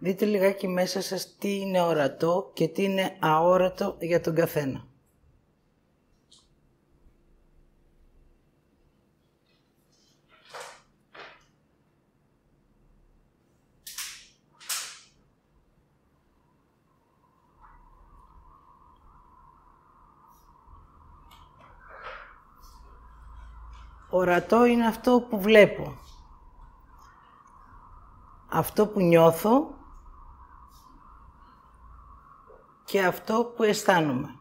Δείτε λιγάκι μέσα σας τι είναι ορατό και τι είναι αόρατο για τον καθένα. Ορατό είναι αυτό που βλέπω. Αυτό που νιώθω και αυτό που αισθάνομαι.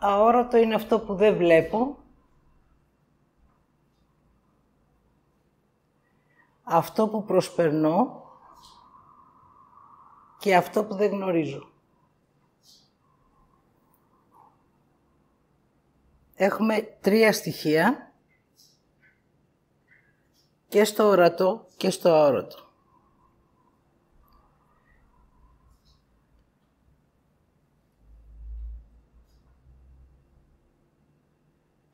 αόρατο είναι αυτό που δεν βλέπω. Αυτό που προσπερνώ και αυτό που δεν γνωρίζω. Έχουμε τρία στοιχεία και στο ορατό και στο αόρατο.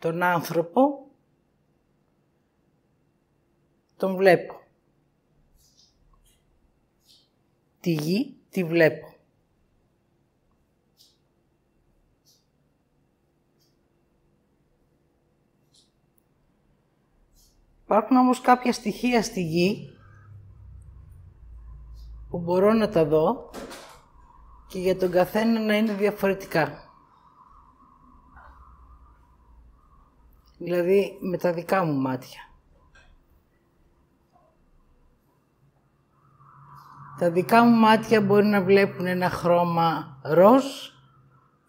τον άνθρωπο, τον βλέπω. Τη γη τη βλέπω. Υπάρχουν όμως κάποια στοιχεία στη γη που μπορώ να τα δω και για τον καθένα να είναι διαφορετικά. Δηλαδή με τα δικά μου μάτια. Τα δικά μου μάτια μπορεί να βλέπουν ένα χρώμα ροζ,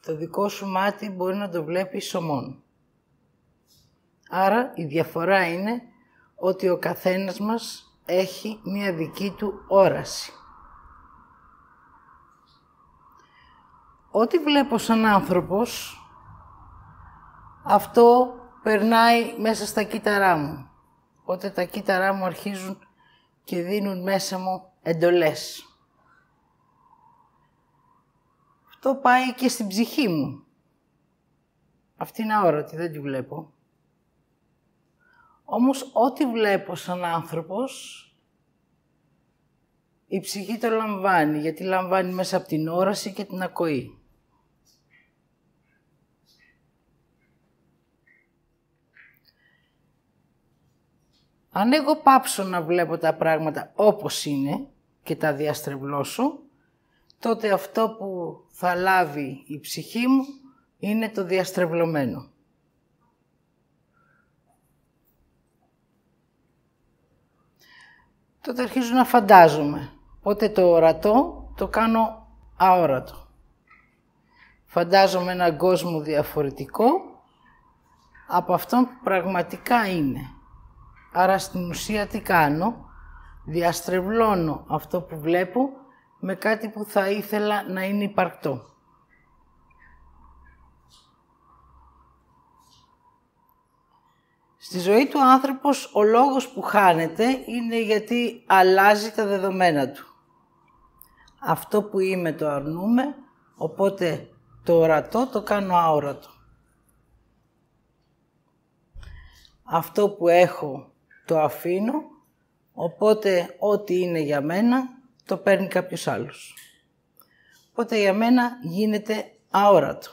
το δικό σου μάτι μπορεί να το βλέπει σωμόν. Άρα η διαφορά είναι ότι ο καθένας μας έχει μία δική του όραση. Ό,τι βλέπω σαν άνθρωπος, αυτό περνάει μέσα στα κύτταρά μου. Οπότε τα κύτταρά μου αρχίζουν και δίνουν μέσα μου εντολές. Αυτό πάει και στην ψυχή μου. Αυτή είναι αόρατη, δεν τη βλέπω. Όμως ό,τι βλέπω σαν άνθρωπος, η ψυχή το λαμβάνει, γιατί λαμβάνει μέσα από την όραση και την ακοή. Αν εγώ πάψω να βλέπω τα πράγματα όπως είναι και τα διαστρεβλώσω, τότε αυτό που θα λάβει η ψυχή μου είναι το διαστρεβλωμένο. Τότε αρχίζω να φαντάζομαι. Οπότε το ορατό το κάνω αόρατο. Φαντάζομαι έναν κόσμο διαφορετικό από αυτόν που πραγματικά είναι. Άρα στην ουσία τι κάνω, διαστρεβλώνω αυτό που βλέπω με κάτι που θα ήθελα να είναι υπαρκτό. Στη ζωή του άνθρωπος ο λόγος που χάνεται είναι γιατί αλλάζει τα δεδομένα του. Αυτό που είμαι το αρνούμε, οπότε το ορατό το κάνω αόρατο. Αυτό που έχω το αφήνω, οπότε ό,τι είναι για μένα το παίρνει κάποιος άλλος. Οπότε για μένα γίνεται αόρατο.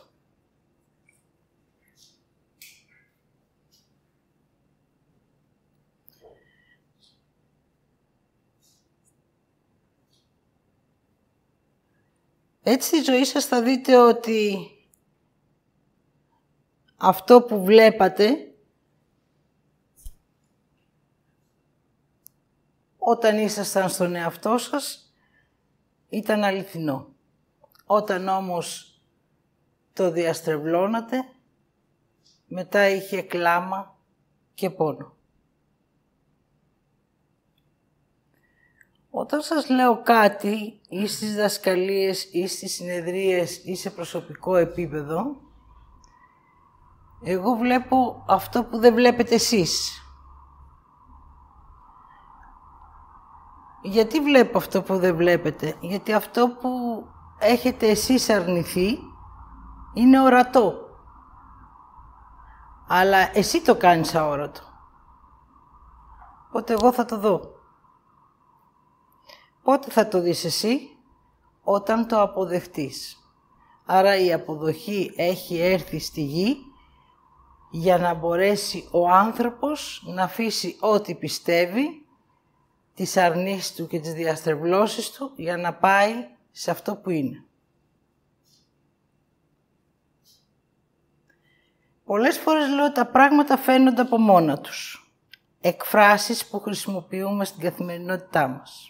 Έτσι στη ζωή σας θα δείτε ότι αυτό που βλέπατε Όταν ήσασταν στον εαυτό σας, ήταν αληθινό. Όταν όμως το διαστρεβλώνατε, μετά είχε κλάμα και πόνο. Όταν σας λέω κάτι ή στις δασκαλίες ή στις συνεδρίες ή σε προσωπικό επίπεδο, εγώ βλέπω αυτό που δεν βλέπετε εσείς. Γιατί βλέπω αυτό που δεν βλέπετε; Γιατί αυτό που έχετε εσείς αρνηθεί είναι ορατό. Αλλά εσύ το κάνεις αόρατο. Οπότε εγώ θα το δω. Πότε θα το δεις εσύ; Όταν το αποδεχτείς. Άρα η αποδοχή έχει έρθει στη γη για να μπορέσει ο άνθρωπος να αφήσει ό,τι πιστεύει, τις αρνήσεις του και τις διαστρεβλώσεις του για να πάει σε αυτό που είναι. Πολλές φορές λέω τα πράγματα φαίνονται από μόνα τους. Εκφράσεις που χρησιμοποιούμε στην καθημερινότητά μας.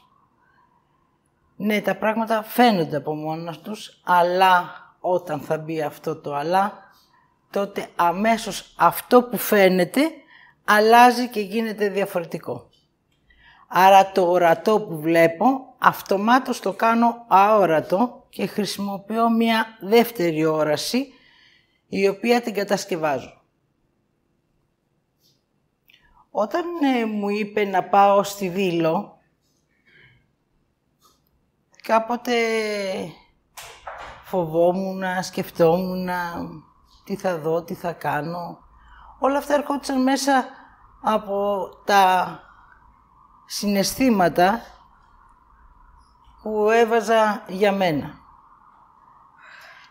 Ναι, τα πράγματα φαίνονται από μόνα τους, αλλά όταν θα μπει αυτό το αλλά, τότε αμέσως αυτό που φαίνεται αλλάζει και γίνεται διαφορετικό. Άρα το ορατό που βλέπω, αυτομάτως το κάνω αόρατο και χρησιμοποιώ μια δεύτερη όραση, η οποία την κατασκευάζω. Όταν ε, μου είπε να πάω στη Δήλο, κάποτε φοβόμουν, σκεφτόμουν τι θα δω, τι θα κάνω. Όλα αυτά έρχονταν μέσα από τα συναισθήματα που έβαζα για μένα.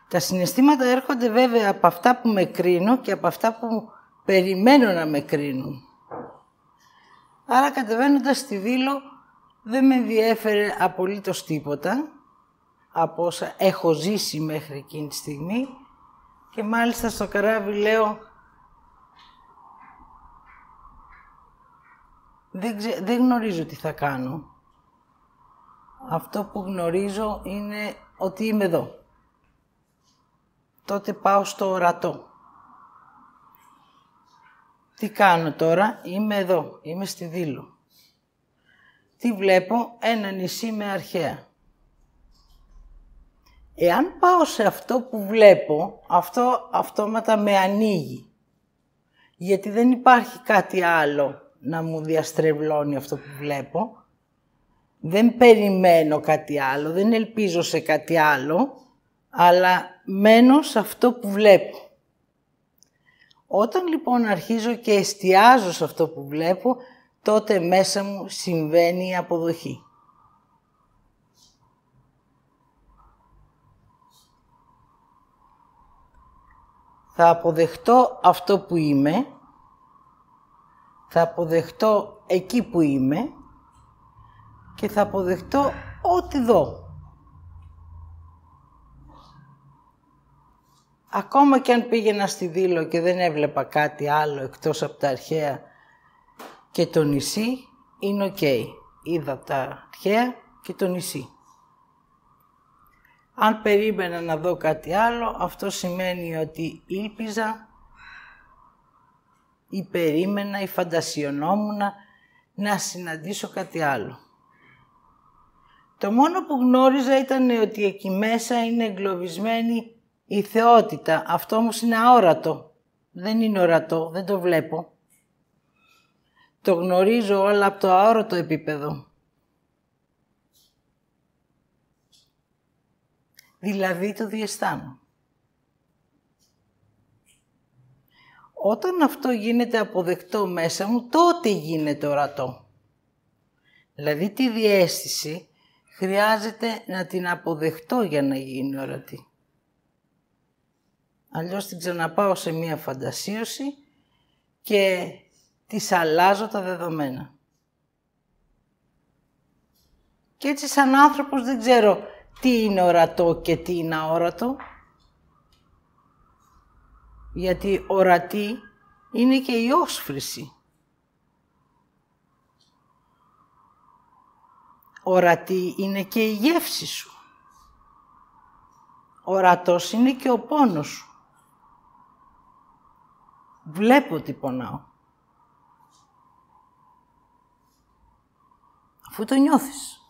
Τα συναισθήματα έρχονται βέβαια από αυτά που με κρίνω και από αυτά που περιμένω να με κρίνουν. Άρα κατεβαίνοντας στη Δήλο δεν με ενδιέφερε απολύτως τίποτα από όσα έχω ζήσει μέχρι εκείνη τη στιγμή και μάλιστα στο καράβι λέω δεν, δεν γνωρίζω τι θα κάνω. Αυτό που γνωρίζω είναι ότι είμαι εδώ. Τότε πάω στο ορατό. Τι κάνω τώρα, είμαι εδώ, είμαι στη Δήλο. Τι βλέπω, ένα νησί με αρχαία. Εάν πάω σε αυτό που βλέπω, αυτό αυτόματα με ανοίγει. Γιατί δεν υπάρχει κάτι άλλο να μου διαστρεβλώνει αυτό που βλέπω. Δεν περιμένω κάτι άλλο, δεν ελπίζω σε κάτι άλλο, αλλά μένω σε αυτό που βλέπω. Όταν λοιπόν αρχίζω και εστιάζω σε αυτό που βλέπω, τότε μέσα μου συμβαίνει η αποδοχή. θα αποδεχτώ αυτό που είμαι, θα αποδεχτώ εκεί που είμαι και θα αποδεχτώ ό,τι δω. Ακόμα και αν πήγαινα στη Δήλο και δεν έβλεπα κάτι άλλο εκτός από τα αρχαία και το νησί, είναι οκ. Είδα τα αρχαία και το νησί. Αν περίμενα να δω κάτι άλλο, αυτό σημαίνει ότι ήλπιζα ή περίμενα ή φαντασιωνόμουν να συναντήσω κάτι άλλο. Το μόνο που γνώριζα ήταν ότι εκεί μέσα είναι εγκλωβισμένη η θεότητα. Αυτό όμως είναι αόρατο. Δεν είναι ορατό, δεν το βλέπω. Το γνωρίζω όλα από το αόρατο επίπεδο. δηλαδή το διαισθάνω. Όταν αυτό γίνεται αποδεκτό μέσα μου, τότε γίνεται ορατό. Δηλαδή τη διέστηση χρειάζεται να την αποδεχτώ για να γίνει ορατή. Αλλιώς την ξαναπάω σε μία φαντασίωση και της αλλάζω τα δεδομένα. Και έτσι σαν άνθρωπος δεν ξέρω τι είναι ορατό και τι είναι αόρατο. Γιατί ορατή είναι και η όσφρηση. Ορατή είναι και η γεύση σου. Ορατός είναι και ο πόνος σου. Βλέπω τι πονάω. Αφού το νιώθεις.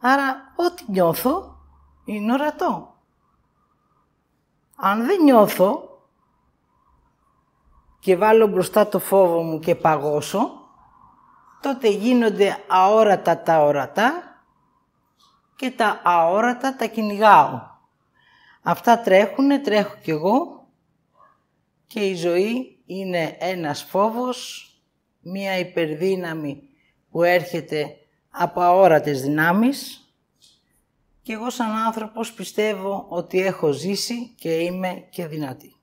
Άρα ό,τι νιώθω είναι ορατό. Αν δεν νιώθω και βάλω μπροστά το φόβο μου και παγώσω, τότε γίνονται αόρατα τα ορατά και τα αόρατα τα κυνηγάω. Αυτά τρέχουνε, τρέχω κι εγώ και η ζωή είναι ένας φόβος, μία υπερδύναμη που έρχεται από αόρατες δυνάμεις και εγώ σαν άνθρωπος πιστεύω ότι έχω ζήσει και είμαι και δυνατή.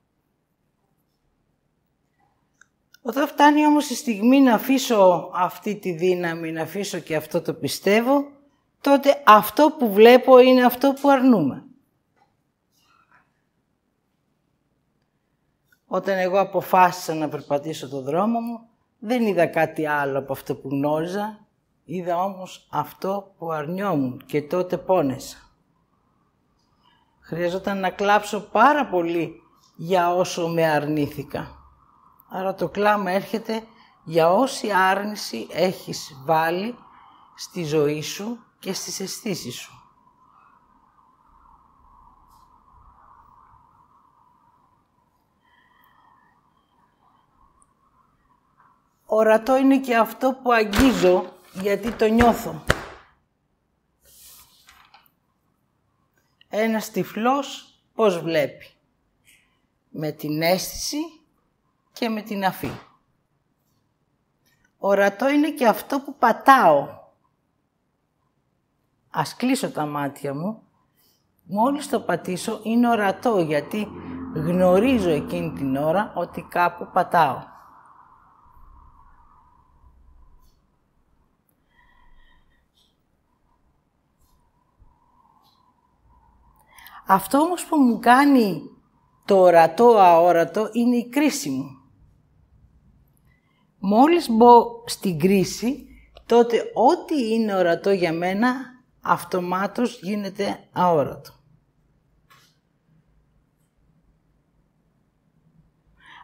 Όταν φτάνει όμως η στιγμή να αφήσω αυτή τη δύναμη, να αφήσω και αυτό το πιστεύω, τότε αυτό που βλέπω είναι αυτό που αρνούμε. Όταν εγώ αποφάσισα να περπατήσω το δρόμο μου, δεν είδα κάτι άλλο από αυτό που γνώριζα, είδα όμως αυτό που αρνιόμουν και τότε πόνεσα. Χρειαζόταν να κλάψω πάρα πολύ για όσο με αρνήθηκα. Άρα το κλάμα έρχεται για όση άρνηση έχεις βάλει στη ζωή σου και στις αισθήσεις σου. Ορατό είναι και αυτό που αγγίζω γιατί το νιώθω. Ένας τυφλός πώς βλέπει. Με την αίσθηση και με την αφή. Ορατό είναι και αυτό που πατάω. Ας κλείσω τα μάτια μου. Μόλις το πατήσω είναι ορατό γιατί γνωρίζω εκείνη την ώρα ότι κάπου πατάω. Αυτό όμως που μου κάνει το ορατό αόρατο είναι η κρίση μου. Μόλις μπω στην κρίση, τότε ό,τι είναι ορατό για μένα, αυτομάτως γίνεται αόρατο.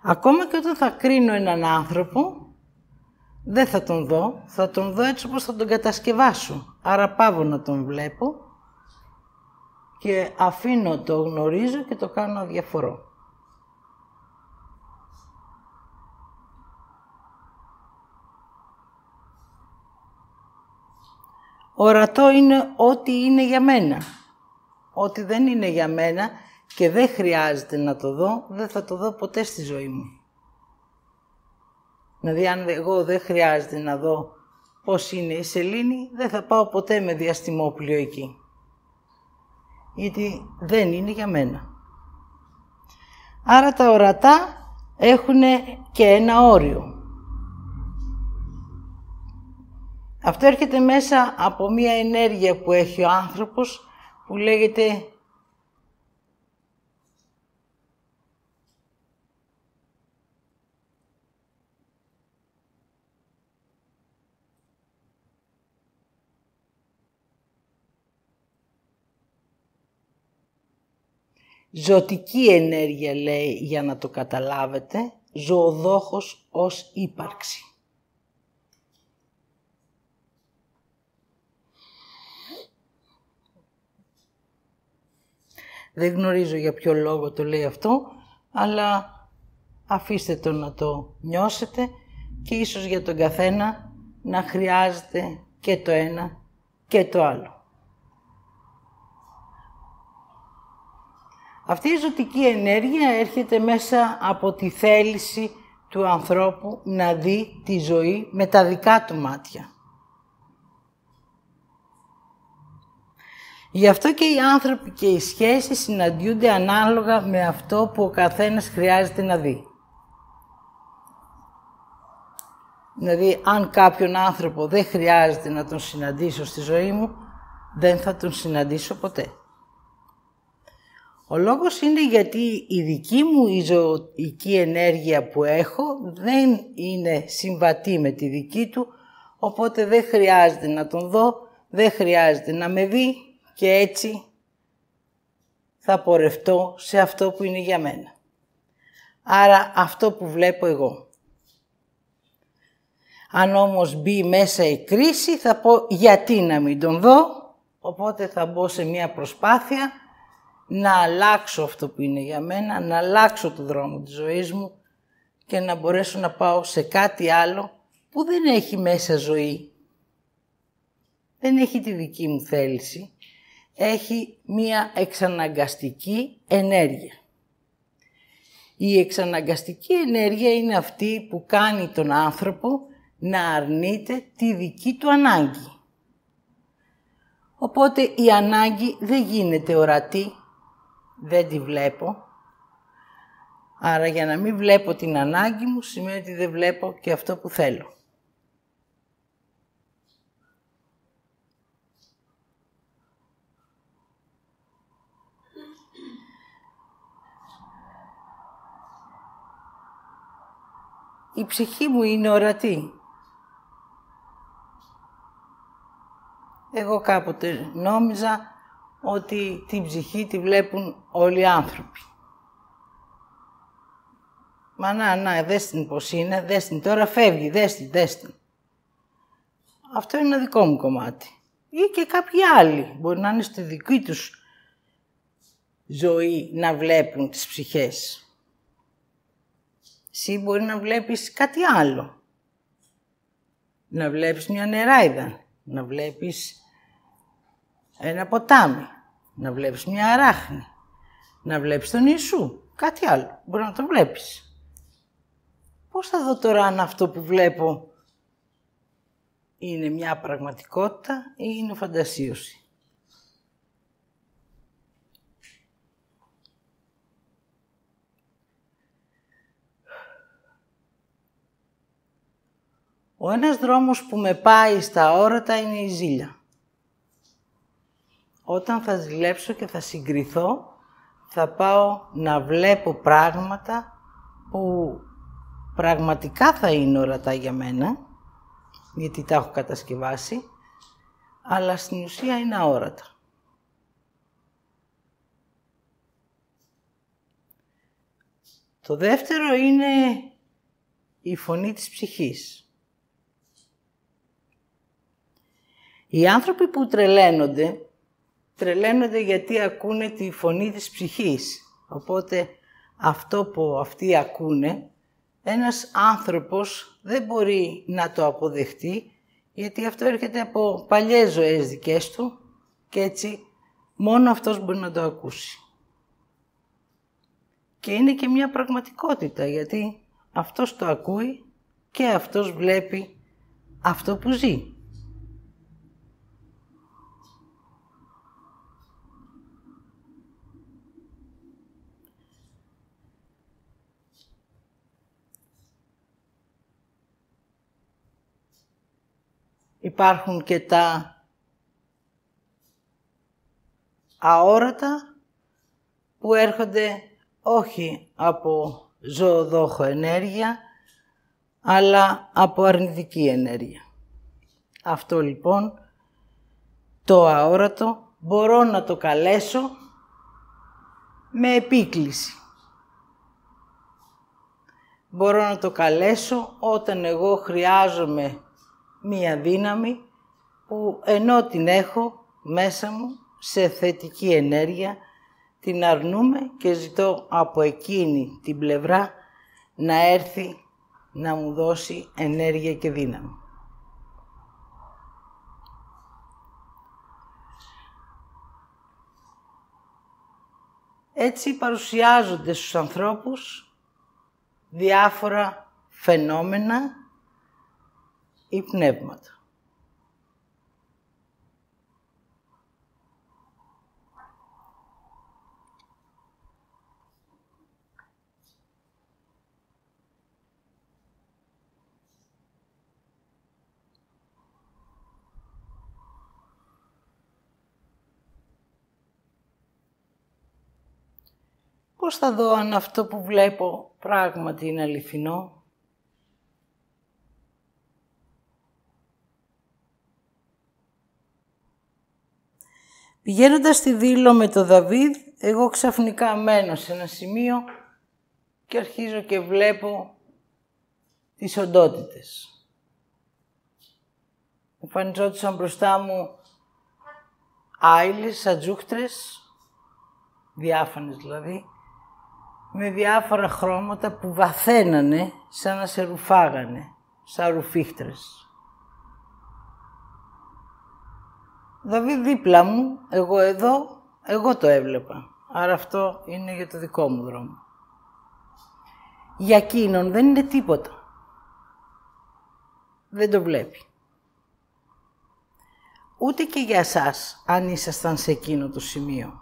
Ακόμα και όταν θα κρίνω έναν άνθρωπο, δεν θα τον δω, θα τον δω έτσι όπως θα τον κατασκευάσω. Άρα πάω να τον βλέπω και αφήνω το γνωρίζω και το κάνω αδιαφορό. Ορατό είναι ό,τι είναι για μένα. Ό,τι δεν είναι για μένα και δεν χρειάζεται να το δω, δεν θα το δω ποτέ στη ζωή μου. Δηλαδή, αν εγώ δεν χρειάζεται να δω πώς είναι η σελήνη, δεν θα πάω ποτέ με διαστημόπλιο εκεί γιατί δεν είναι για μένα. Άρα τα ορατά έχουν και ένα όριο. Αυτό έρχεται μέσα από μία ενέργεια που έχει ο άνθρωπος που λέγεται Ζωτική ενέργεια λέει για να το καταλάβετε, ζωοδόχος ως ύπαρξη. Δεν γνωρίζω για ποιο λόγο το λέει αυτό, αλλά αφήστε το να το νιώσετε και ίσως για τον καθένα να χρειάζεται και το ένα και το άλλο. Αυτή η ζωτική ενέργεια έρχεται μέσα από τη θέληση του ανθρώπου να δει τη ζωή με τα δικά του μάτια. Γι' αυτό και οι άνθρωποι και οι σχέσεις συναντιούνται ανάλογα με αυτό που ο καθένας χρειάζεται να δει. Δηλαδή, αν κάποιον άνθρωπο δεν χρειάζεται να τον συναντήσω στη ζωή μου, δεν θα τον συναντήσω ποτέ. Ο λόγος είναι γιατί η δική μου η ζωική ενέργεια που έχω δεν είναι συμβατή με τη δική του, οπότε δεν χρειάζεται να τον δω, δεν χρειάζεται να με δει και έτσι θα πορευτώ σε αυτό που είναι για μένα. Άρα αυτό που βλέπω εγώ. Αν όμως μπει μέσα η κρίση θα πω γιατί να μην τον δω, οπότε θα μπω σε μια προσπάθεια να αλλάξω αυτό που είναι για μένα, να αλλάξω το δρόμο της ζωής μου και να μπορέσω να πάω σε κάτι άλλο που που δεν έχει μέσα ζωή, δεν έχει τη δική μου θέληση, έχει μία εξαναγκαστική ενέργεια. Η εξαναγκαστική ενέργεια είναι αυτή που κάνει τον άνθρωπο να αρνείται τη δική του ανάγκη. Οπότε η ανάγκη δεν γίνεται ορατή, δεν τη βλέπω. Άρα για να μην βλέπω την ανάγκη μου σημαίνει ότι δεν βλέπω και αυτό που θέλω. Η ψυχή μου είναι ορατή. Εγώ κάποτε νόμιζα ότι την ψυχή τη βλέπουν όλοι οι άνθρωποι. Μα να, να, δες την πώς είναι, δες την τώρα φεύγει, δες την, δες την. Αυτό είναι ένα δικό μου κομμάτι. Ή και κάποιοι άλλοι, μπορεί να είναι στη δική τους ζωή να βλέπουν τις ψυχές. Εσύ μπορεί να βλέπεις κάτι άλλο. Να βλέπεις μια νεράιδα, να βλέπεις ένα ποτάμι, να βλέπεις μια αράχνη, να βλέπεις τον Ιησού, κάτι άλλο. Μπορεί να το βλέπεις. Πώς θα δω τώρα αν αυτό που βλέπω είναι μια πραγματικότητα ή είναι φαντασίωση; Ο ένας δρόμος που με πάει στα όρατα είναι η ζήλια. Όταν θα ζηλέψω και θα συγκριθώ, θα πάω να βλέπω πράγματα που πραγματικά θα είναι ορατά για μένα, γιατί τα έχω κατασκευάσει, αλλά στην ουσία είναι αόρατα. Το δεύτερο είναι η φωνή της ψυχής. Οι άνθρωποι που τρελαίνονται, τρελαίνονται γιατί ακούνε τη φωνή της ψυχής. Οπότε αυτό που αυτοί ακούνε, ένας άνθρωπος δεν μπορεί να το αποδεχτεί, γιατί αυτό έρχεται από παλιές ζωές δικές του και έτσι μόνο αυτός μπορεί να το ακούσει. Και είναι και μια πραγματικότητα, γιατί αυτός το ακούει και αυτός βλέπει αυτό που ζει. Υπάρχουν και τα αόρατα που έρχονται όχι από ζωοδόχο ενέργεια, αλλά από αρνητική ενέργεια. Αυτό λοιπόν το αόρατο μπορώ να το καλέσω με επίκληση. Μπορώ να το καλέσω όταν εγώ χρειάζομαι μία δύναμη που ενώ την έχω μέσα μου σε θετική ενέργεια, την αρνούμε και ζητώ από εκείνη την πλευρά να έρθει να μου δώσει ενέργεια και δύναμη. Έτσι παρουσιάζονται στους ανθρώπους διάφορα φαινόμενα ή πνεύματα. Πώς θα δω αν αυτό που βλέπω πράγματι είναι αληθινό; Πηγαίνοντας στη δήλω με τον Δαβίδ, εγώ ξαφνικά μένω σε ένα σημείο και αρχίζω και βλέπω τις οντότητες. Εμφανιζόντουσαν μπροστά μου άιλες, ατζούχτρες, διάφανες δηλαδή, με διάφορα χρώματα που βαθαίνανε σαν να σε ρουφάγανε σαν ρουφίχτρες. Δηλαδή δίπλα μου, εγώ εδώ, εγώ το έβλεπα. Άρα αυτό είναι για το δικό μου δρόμο. Για εκείνον δεν είναι τίποτα. Δεν το βλέπει. Ούτε και για σας, αν ήσασταν σε εκείνο το σημείο.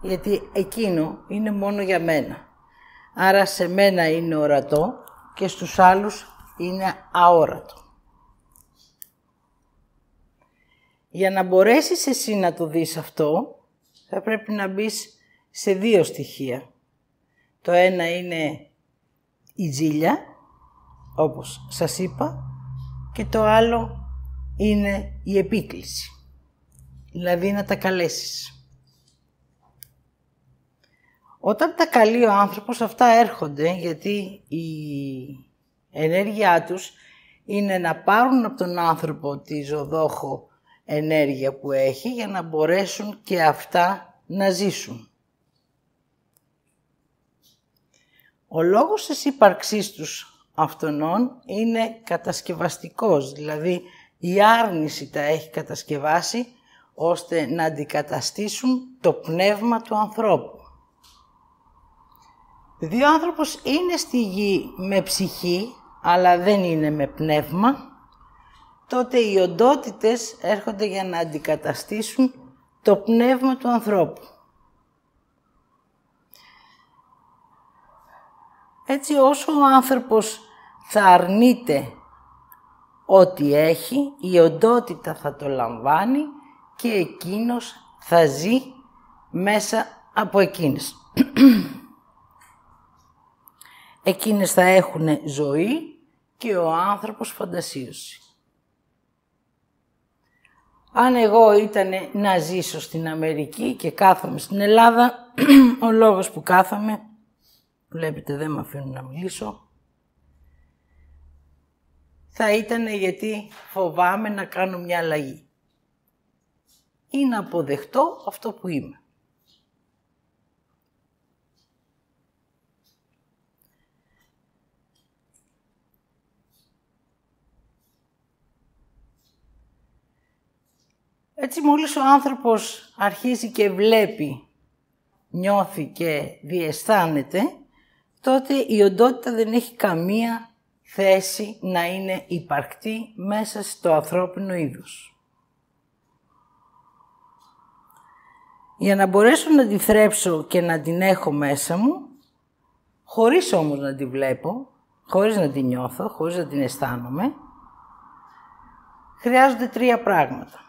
Γιατί εκείνο είναι μόνο για μένα. Άρα σε μένα είναι ορατό και στους άλλους είναι αόρατο. Για να μπορέσεις εσύ να το δεις αυτό, θα πρέπει να μπεις σε δύο στοιχεία. Το ένα είναι η ζήλια, όπως σας είπα, και το άλλο είναι η επίκληση. Δηλαδή να τα καλέσεις. Όταν τα καλεί ο άνθρωπος, αυτά έρχονται γιατί η ενέργειά τους είναι να πάρουν από τον άνθρωπο τη ζωδόχο ενέργεια που έχει για να μπορέσουν και αυτά να ζήσουν. Ο λόγος της ύπαρξής τους αυτονών είναι κατασκευαστικός, δηλαδή η άρνηση τα έχει κατασκευάσει ώστε να αντικαταστήσουν το πνεύμα του ανθρώπου. Δηλαδή ο άνθρωπος είναι στη γη με ψυχή, αλλά δεν είναι με πνεύμα, τότε οι οντότητες έρχονται για να αντικαταστήσουν το πνεύμα του ανθρώπου. Έτσι όσο ο άνθρωπος θα αρνείται ό,τι έχει, η οντότητα θα το λαμβάνει και εκείνος θα ζει μέσα από εκείνες. εκείνες θα έχουν ζωή και ο άνθρωπος φαντασίωση. Αν εγώ ήταν να ζήσω στην Αμερική και κάθομαι στην Ελλάδα, ο λόγος που κάθομαι, βλέπετε δεν με αφήνουν να μιλήσω, θα ήταν γιατί φοβάμαι να κάνω μια αλλαγή. Ή να αποδεχτώ αυτό που είμαι. Έτσι μόλις ο άνθρωπος αρχίζει και βλέπει, νιώθει και διαισθάνεται, τότε η οντότητα δεν έχει καμία θέση να είναι υπαρκτή μέσα στο ανθρώπινο είδος. Για να μπορέσω να τη θρέψω και να την έχω μέσα μου, χωρίς όμως να τη βλέπω, χωρίς να την νιώθω, χωρίς να την αισθάνομαι, χρειάζονται τρία πράγματα.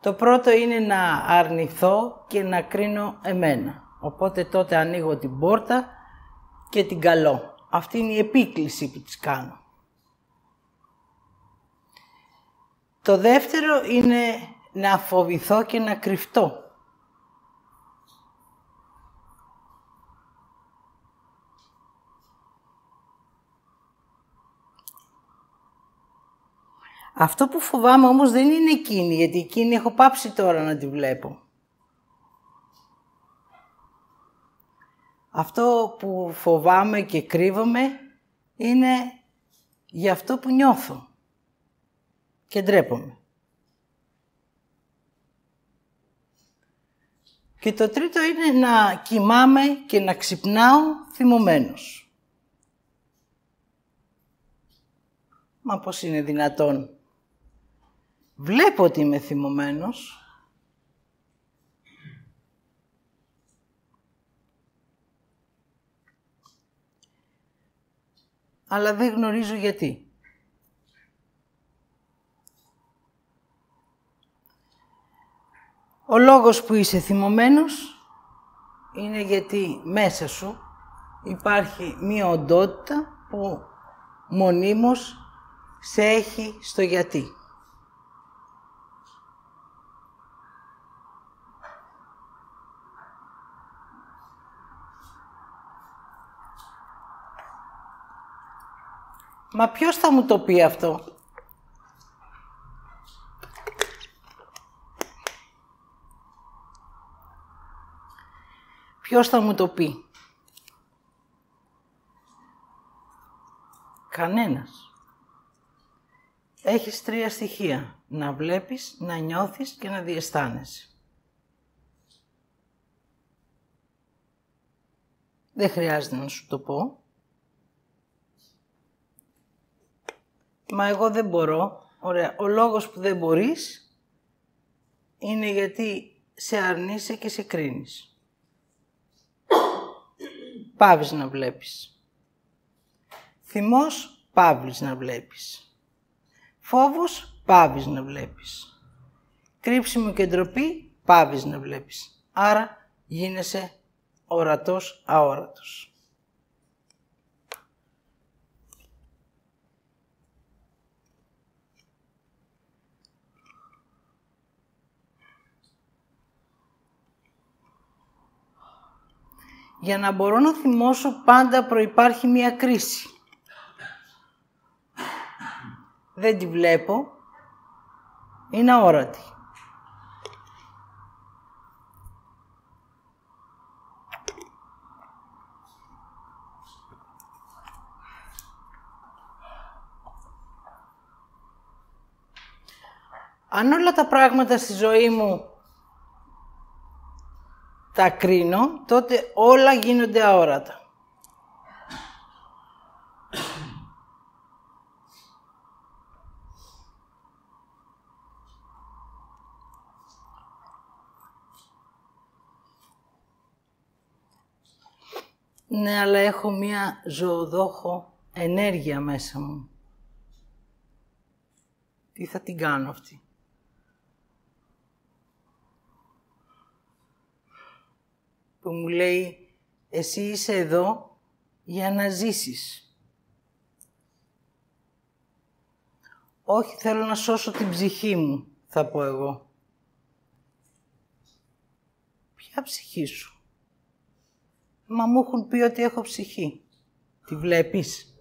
Το πρώτο είναι να αρνηθώ και να κρίνω εμένα. Οπότε τότε ανοίγω την πόρτα και την καλώ. Αυτή είναι η επίκληση που της κάνω. Το δεύτερο είναι να φοβηθώ και να κρυφτώ. Αυτό που φοβάμαι όμως δεν είναι εκείνη, γιατί εκείνη έχω πάψει τώρα να τη βλέπω. Αυτό που φοβάμαι και κρύβομαι είναι για αυτό που νιώθω και ντρέπομαι. Και το τρίτο είναι να κοιμάμαι και να ξυπνάω θυμωμένος. Μα πώς είναι δυνατόν Βλέπω ότι είμαι θυμωμένος. Αλλά δεν γνωρίζω γιατί. Ο λόγος που είσαι θυμωμένος είναι γιατί μέσα σου υπάρχει μία οντότητα που μονίμως σε έχει στο γιατί. Μα ποιος θα μου το πει αυτό; Ποιος θα μου το πει; Κανένας. Έχεις τρία στοιχεία. Να βλέπεις, να νιώθεις και να διαισθάνεσαι. Δεν χρειάζεται να σου το πω. Μα εγώ δεν μπορώ. Ωραία. Ο λόγος που δεν μπορείς είναι γιατί σε αρνείσαι και σε κρίνεις. Πάβεις να βλέπεις. Θυμός, πάβεις να βλέπεις. Φόβος, πάβεις να βλέπεις. Κρύψιμο και ντροπή, πάβεις να βλέπεις. Άρα γίνεσαι ορατός αόρατος. Για να μπορώ να θυμώσω πάντα προϋπάρχει μία κρίση. Δεν τη βλέπω. Είναι αόρατη. Αν όλα τα πράγματα στη ζωή μου τα κρίνω, τότε όλα γίνονται αόρατα. Ναι, αλλά έχω μία ζωοδόχο ενέργεια μέσα μου. Τι θα την κάνω αυτή; Που μου λέει «Εσύ είσαι εδώ για να ζήσεις». «Όχι, θέλω να σώσω την ψυχή μου», θα πω εγώ. «Ποια ψυχή σου» «Μα μου έχουν πει ότι έχω ψυχή». «Τη βλέπεις»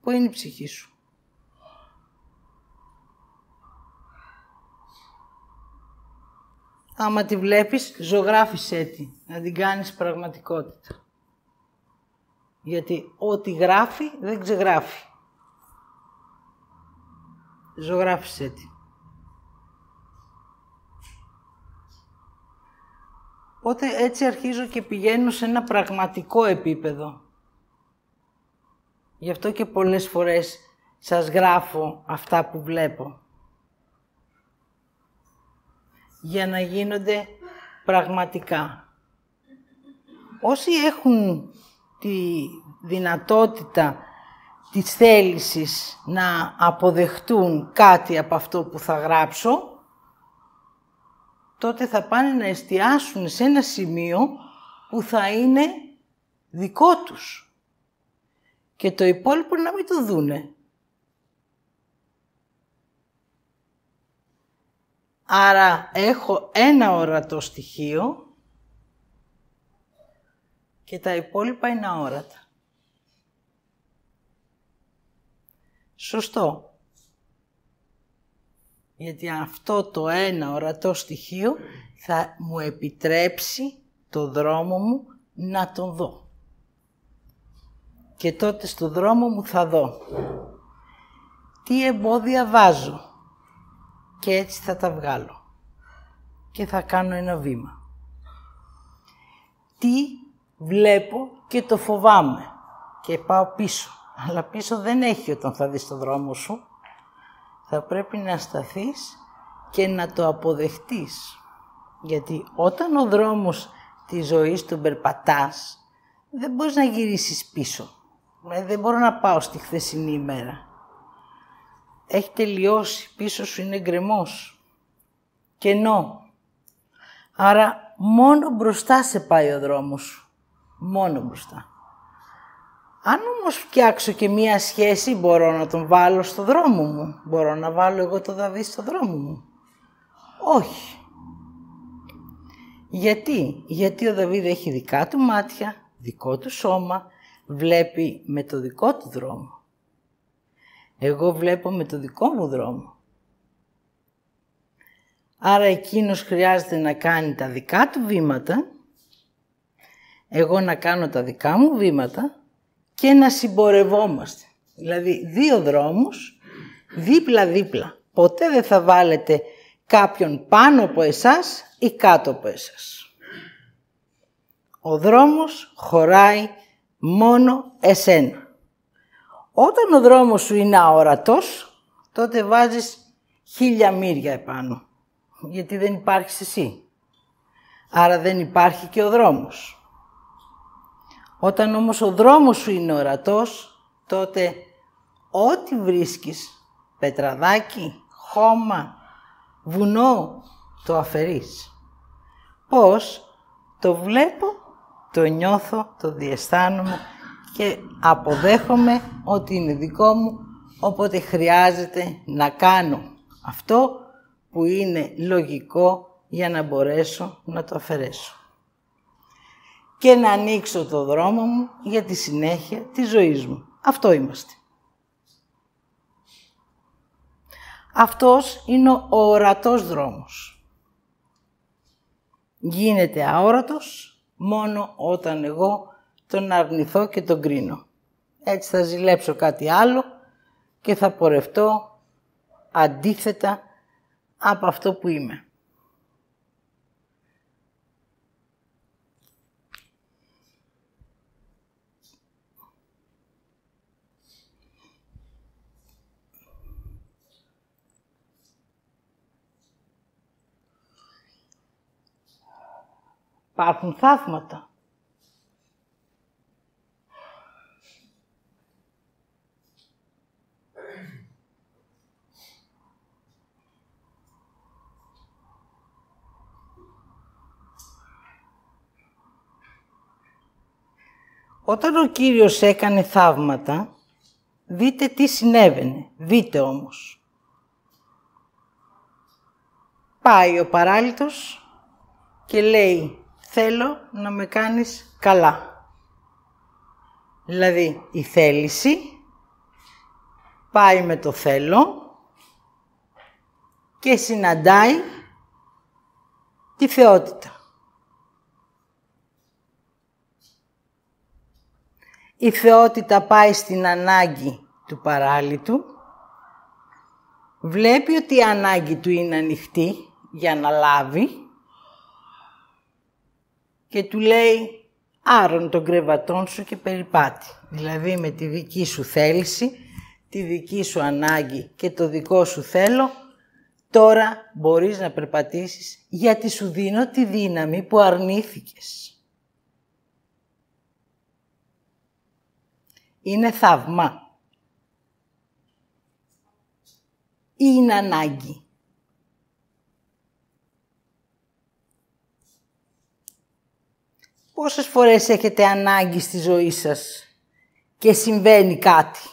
«Πού είναι η ψυχή σου» άμα τη βλέπεις, ζωγράφισέ τη, να την κάνεις πραγματικότητα. Γιατί ό,τι γράφει δεν ξεγράφει. Ζωγράφισέ τη. Οπότε έτσι αρχίζω και πηγαίνω σε ένα πραγματικό επίπεδο. Γι' αυτό και πολλές φορές σας γράφω αυτά που βλέπω για να γίνονται πραγματικά. Όσοι έχουν τη δυνατότητα της θέλησης να αποδεχτούν κάτι από αυτό που θα γράψω, τότε θα πάνε να εστιάσουν σε ένα σημείο που θα είναι δικό τους. Και το υπόλοιπο να μην το δούνε. Άρα έχω ένα ορατό στοιχείο και τα υπόλοιπα είναι αόρατα. Σωστό. Γιατί αυτό το ένα ορατό στοιχείο θα μου επιτρέψει το δρόμο μου να τον δω. Και τότε στο δρόμο μου θα δω τι εμπόδια βάζω και έτσι θα τα βγάλω. Και θα κάνω ένα βήμα. Τι βλέπω και το φοβάμαι και πάω πίσω. Αλλά πίσω δεν έχει όταν θα δεις το δρόμο σου. Θα πρέπει να σταθείς και να το αποδεχτείς. Γιατί όταν ο δρόμος της ζωής του περπατάς, δεν μπορείς να γυρίσεις πίσω. Δεν μπορώ να πάω στη χθεσινή ημέρα έχει τελειώσει, πίσω σου είναι γκρεμός, κενό. Άρα μόνο μπροστά σε πάει ο δρόμος σου, μόνο μπροστά. Αν όμως φτιάξω και μία σχέση, μπορώ να τον βάλω στο δρόμο μου. Μπορώ να βάλω εγώ το Δαβίδ στο δρόμο μου. Όχι. Γιατί, γιατί ο Δαβίδ έχει δικά του μάτια, δικό του σώμα, βλέπει με το δικό του δρόμο. Εγώ βλέπω με το δικό μου δρόμο. Άρα εκείνος χρειάζεται να κάνει τα δικά του βήματα, εγώ να κάνω τα δικά μου βήματα και να συμπορευόμαστε. Δηλαδή δύο δρόμους δίπλα-δίπλα. Ποτέ δεν θα βάλετε κάποιον πάνω από εσάς ή κάτω από εσάς. Ο δρόμος χωράει μόνο εσένα. Όταν ο δρόμος σου είναι αόρατος, τότε βάζεις χίλια μύρια επάνω. Γιατί δεν υπάρχεις εσύ. Άρα δεν υπάρχει και ο δρόμος. Όταν όμως ο δρόμος σου είναι ορατός, τότε ό,τι βρίσκεις, πετραδάκι, χώμα, βουνό, το αφαιρείς. Πώς το βλέπω, το νιώθω, το διαισθάνομαι και αποδέχομαι ότι είναι δικό μου, οπότε χρειάζεται να κάνω αυτό που είναι λογικό για να μπορέσω να το αφαιρέσω. Και να ανοίξω το δρόμο μου για τη συνέχεια της ζωής μου. Αυτό είμαστε. Αυτός είναι ο ορατός δρόμος. Γίνεται αόρατος μόνο όταν εγώ τον αρνηθώ και τον κρίνω. Έτσι θα ζηλέψω κάτι άλλο και θα πορευτώ αντίθετα από αυτό που είμαι. Υπάρχουν θαύματα. Όταν ο Κύριος έκανε θαύματα, δείτε τι συνέβαινε. Δείτε όμως. Πάει ο παράλυτος και λέει θέλω να με κάνεις καλά. Δηλαδή, η θέληση πάει με το θέλω και συναντάει τη θεότητα. Η θεότητα πάει στην ανάγκη του παράλυτου, βλέπει ότι η ανάγκη του είναι ανοιχτή για να λάβει και του λέει άρον των κρεβατών σου και περιπάτη. Δηλαδή με τη δική σου θέληση, τη δική σου ανάγκη και το δικό σου θέλω, τώρα μπορείς να περπατήσεις γιατί σου δίνω τη δύναμη που αρνήθηκες. Είναι θαύμα. Ή είναι ανάγκη. Πόσες φορές έχετε ανάγκη στη ζωή σας και συμβαίνει κάτι;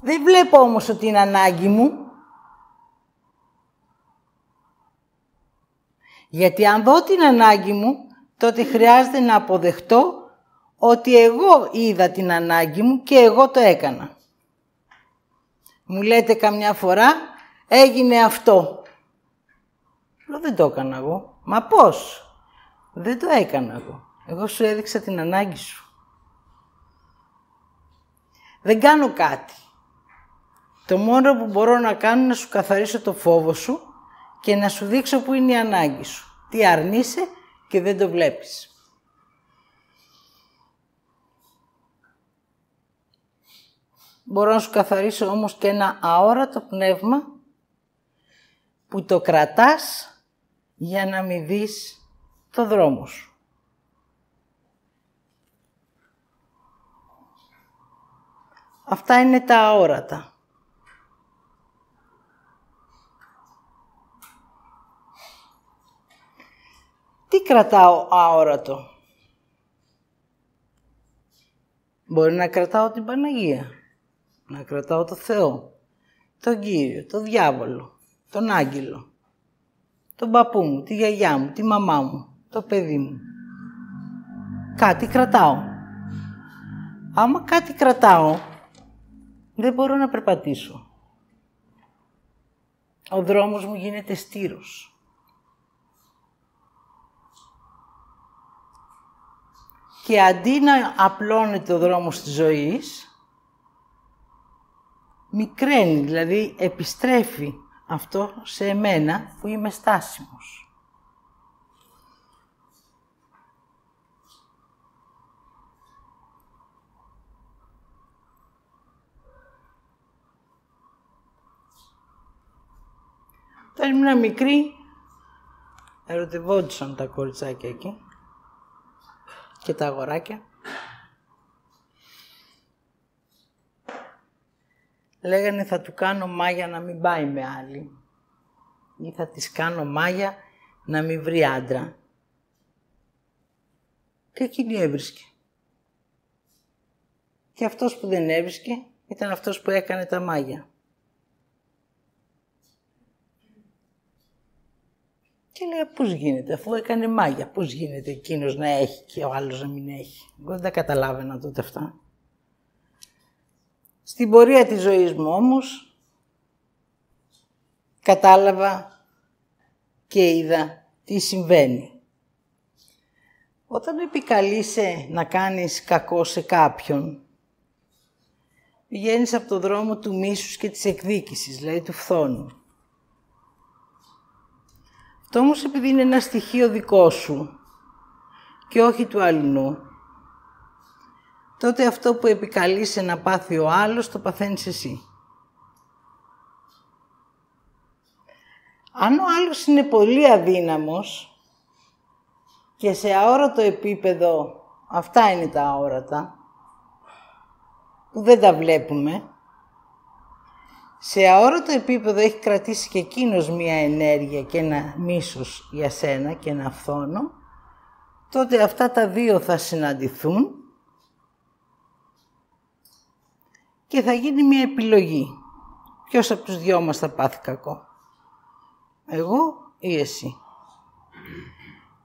Δεν βλέπω όμως ότι είναι ανάγκη μου. Γιατί αν δω την ανάγκη μου, τότε χρειάζεται να αποδεχτώ ότι εγώ είδα την ανάγκη μου και εγώ το έκανα. Μου λέτε καμιά φορά, έγινε αυτό. Δεν το έκανα εγώ. Μα πώς; Δεν το έκανα εγώ. Εγώ σου έδειξα την ανάγκη σου. Δεν κάνω κάτι. Το μόνο που μπορώ να κάνω είναι να σου καθαρίσω το φόβο σου και να σου δείξω που είναι η ανάγκη σου. Τι αρνείσαι και δεν το βλέπεις. Μπορώ να σου καθαρίσω όμως και ένα αόρατο πνεύμα που το κρατάς για να μην δεις το δρόμο σου. Αυτά είναι τα αόρατα. Τι κρατάω αόρατο; Μπορεί να κρατάω την Παναγία, να κρατάω το Θεό, τον Κύριο, τον Διάβολο, τον Άγγελο, τον παππού μου, τη γιαγιά μου, τη μαμά μου, το παιδί μου. Κάτι κρατάω. Άμα κάτι κρατάω, δεν μπορώ να περπατήσω. Ο δρόμος μου γίνεται στήρος. και αντί να απλώνεται ο δρόμος της ζωής, μικραίνει, δηλαδή επιστρέφει αυτό σε εμένα που είμαι στάσιμος. Όταν ήμουν μικρή, ερωτευόντουσαν τα κοριτσάκια εκεί και τα αγοράκια. Λέγανε θα του κάνω μάγια να μην πάει με άλλη ή θα της κάνω μάγια να μην βρει άντρα. Και εκείνη έβρισκε. Και αυτός που δεν έβρισκε ήταν αυτός που έκανε τα μάγια. Και λέει, πώς γίνεται, αφού έκανε μάγια, πώς γίνεται εκείνος να έχει και ο άλλος να μην έχει. Εγώ δεν τα καταλάβαινα τότε αυτά. Στην πορεία της ζωής μου όμως, κατάλαβα και είδα τι συμβαίνει. Όταν επικαλείσαι να κάνεις κακό σε κάποιον, πηγαίνεις από το δρόμο του μίσους και της εκδίκησης, δηλαδή του φθόνου. Το όμως επειδή είναι ένα στοιχείο δικό σου και όχι του αλληνού, τότε αυτό που επικαλείσαι να πάθει ο άλλος, το παθαίνεις εσύ. Αν ο άλλος είναι πολύ αδύναμος και σε αόρατο επίπεδο, αυτά είναι τα αόρατα, που δεν τα βλέπουμε, σε αόρατο επίπεδο έχει κρατήσει και εκείνος μία ενέργεια και ένα μίσος για σένα και ένα φθόνο, τότε αυτά τα δύο θα συναντηθούν και θα γίνει μία επιλογή. Ποιος από τους δυο μας θα πάθει κακό. Εγώ ή εσύ.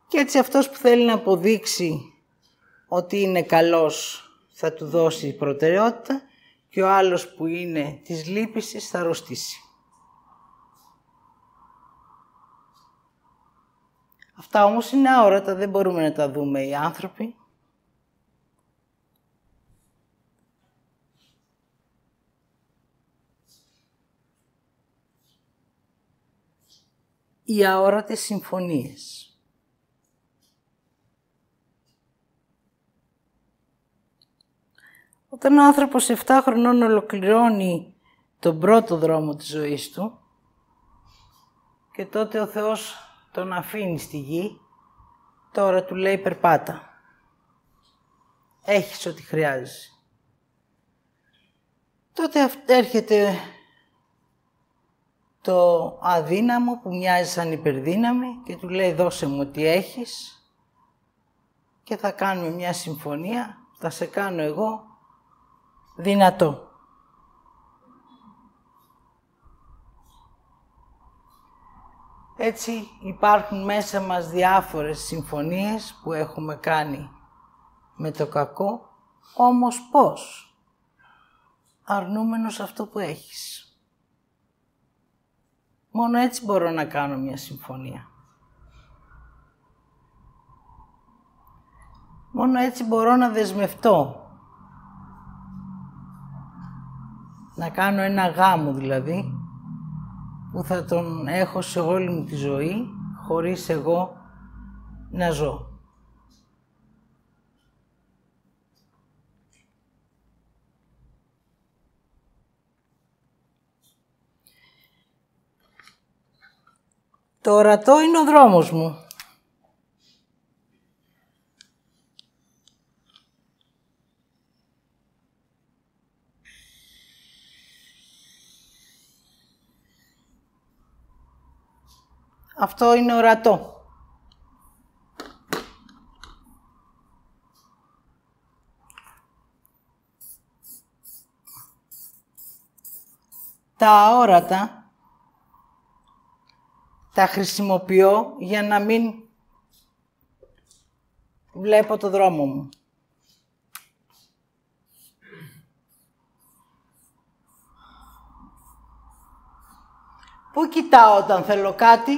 Και έτσι αυτός που θέλει να αποδείξει ότι είναι καλός θα του δώσει προτεραιότητα και ο άλλος που είναι της λύπησης θα αρρωστήσει. Αυτά όμως είναι αόρατα, δεν μπορούμε να τα δούμε οι άνθρωποι. Οι αόρατες συμφωνίες. Όταν ο άνθρωπος 7 χρονών ολοκληρώνει τον πρώτο δρόμο της ζωής του και τότε ο Θεός τον αφήνει στη γη, τώρα του λέει περπάτα. Έχεις ό,τι χρειάζεσαι. Τότε έρχεται το αδύναμο που μοιάζει σαν υπερδύναμη και του λέει δώσε μου ό,τι έχεις και θα κάνουμε μια συμφωνία, θα σε κάνω εγώ δυνατό. Έτσι υπάρχουν μέσα μας διάφορες συμφωνίες που έχουμε κάνει με το κακό, όμως πώς. Αρνούμενος αυτό που έχεις. Μόνο έτσι μπορώ να κάνω μια συμφωνία. Μόνο έτσι μπορώ να δεσμευτώ να κάνω ένα γάμο δηλαδή, που θα τον έχω σε όλη μου τη ζωή, χωρίς εγώ να ζω. Το ορατό είναι ο δρόμος μου. Αυτό είναι ορατό. Τα αόρατα τα χρησιμοποιώ για να μην βλέπω το δρόμο μου. Πού κοιτάω όταν θέλω κάτι,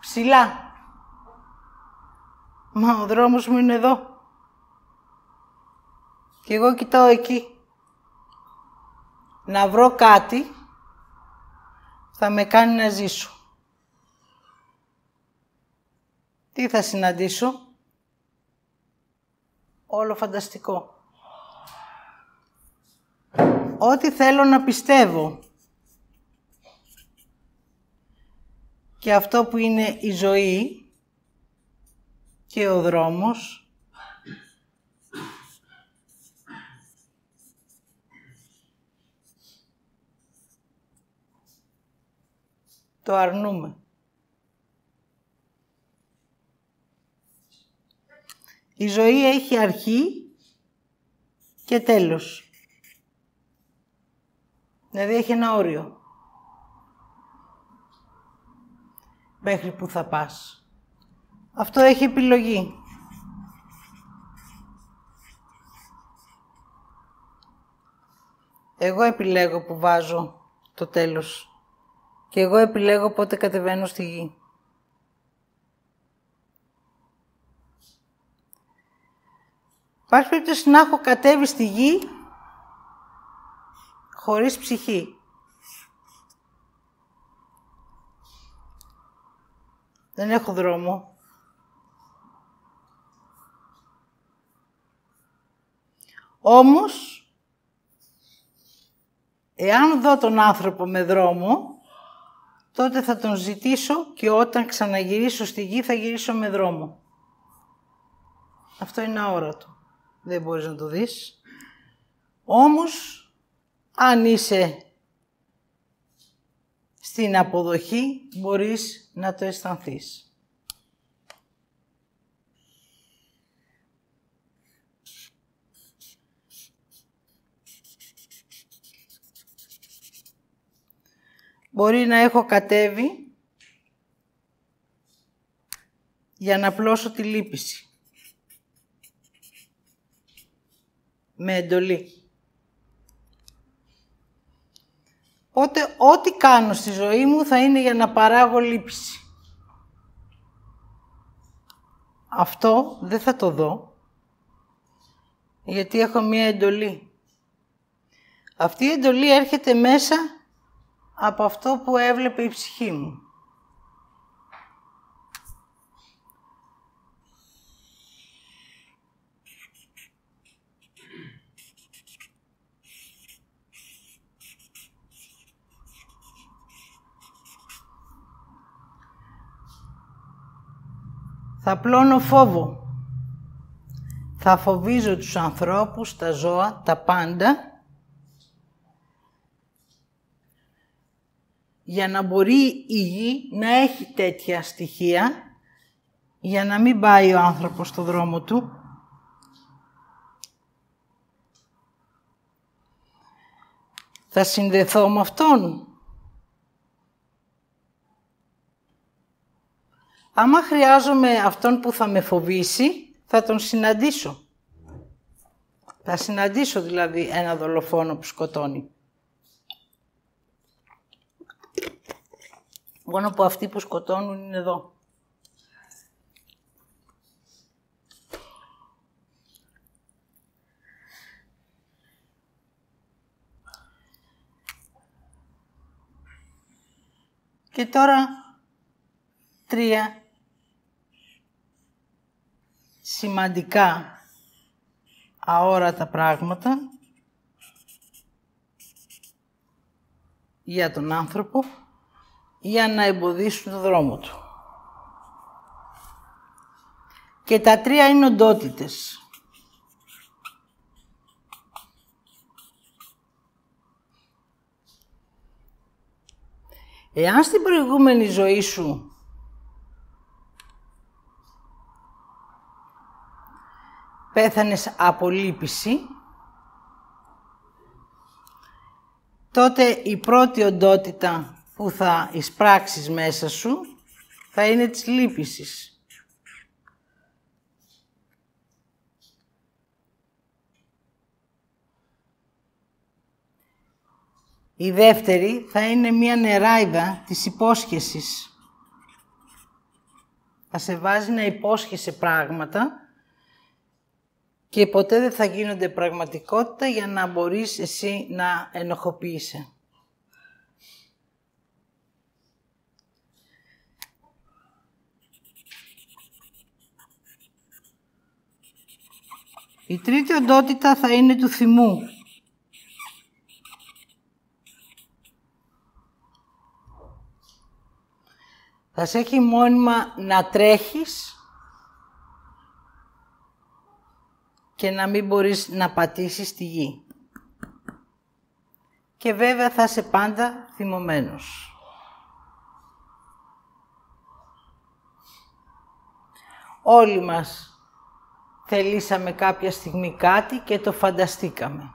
ψηλά. Μα ο δρόμος μου είναι εδώ. Και εγώ κοιτάω εκεί. Να βρω κάτι θα με κάνει να ζήσω. Τι θα συναντήσω; Όλο φανταστικό. Ό,τι θέλω να πιστεύω. Και αυτό που είναι η ζωή και ο δρόμος το αρνούμε. Η ζωή έχει αρχή και τέλος. Δηλαδή έχει ένα όριο. Μέχρι που θα πας. Αυτό έχει επιλογή. Εγώ επιλέγω που βάζω το τέλος. Και εγώ επιλέγω πότε κατεβαίνω στη γη. Υπάρχει περίπτωση να έχω κατέβει στη γη χωρίς ψυχή. Δεν έχω δρόμο. Όμως, εάν δω τον άνθρωπο με δρόμο, τότε θα τον ζητήσω και όταν ξαναγυρίσω στη γη θα γυρίσω με δρόμο. Αυτό είναι αόρατο. Δεν μπορείς να το δεις. Όμως, αν είσαι στην αποδοχή, μπορείς να το αισθανθείς. Μπορεί να έχω κατέβει για να πλώσω τη λύπηση. Με εντολή. Οπότε ό,τι κάνω στη ζωή μου θα είναι για να παράγω λύπηση. Αυτό δεν θα το δω, γιατί έχω μία εντολή. Αυτή η εντολή έρχεται μέσα από αυτό που έβλεπε η ψυχή μου. Θα πλώνω φόβο. Θα φοβίζω τους ανθρώπους, τα ζώα, τα πάντα, για να μπορεί η γη να έχει τέτοια στοιχεία, για να μην πάει ο άνθρωπος στο δρόμο του. Θα συνδεθώ με Αυτόν. Άμα χρειάζομαι αυτόν που θα με φοβήσει, θα τον συναντήσω. Θα συναντήσω δηλαδή ένα δολοφόνο που σκοτώνει. Μόνο που αυτοί που σκοτώνουν είναι εδώ. Και τώρα τρία σημαντικά αόρατα πράγματα για τον άνθρωπο για να εμποδίσουν το δρόμο του. Και τα τρία είναι οντότητες. Εάν στην προηγούμενη ζωή σου πέθανες από λύπηση, τότε η πρώτη οντότητα που θα εισπράξεις μέσα σου θα είναι της λύπησης. Η δεύτερη θα είναι μία νεράιδα της υπόσχεσης. Θα σε βάζει να υπόσχεσαι πράγματα και ποτέ δεν θα γίνονται πραγματικότητα για να μπορείς εσύ να ενοχοποιείσαι. Η τρίτη οντότητα θα είναι του θυμού. Θα σε έχει μόνιμα να τρέχεις και να μην μπορείς να πατήσεις τη γη. Και βέβαια θα είσαι πάντα θυμωμένος. Όλοι μας θελήσαμε κάποια στιγμή κάτι και το φανταστήκαμε.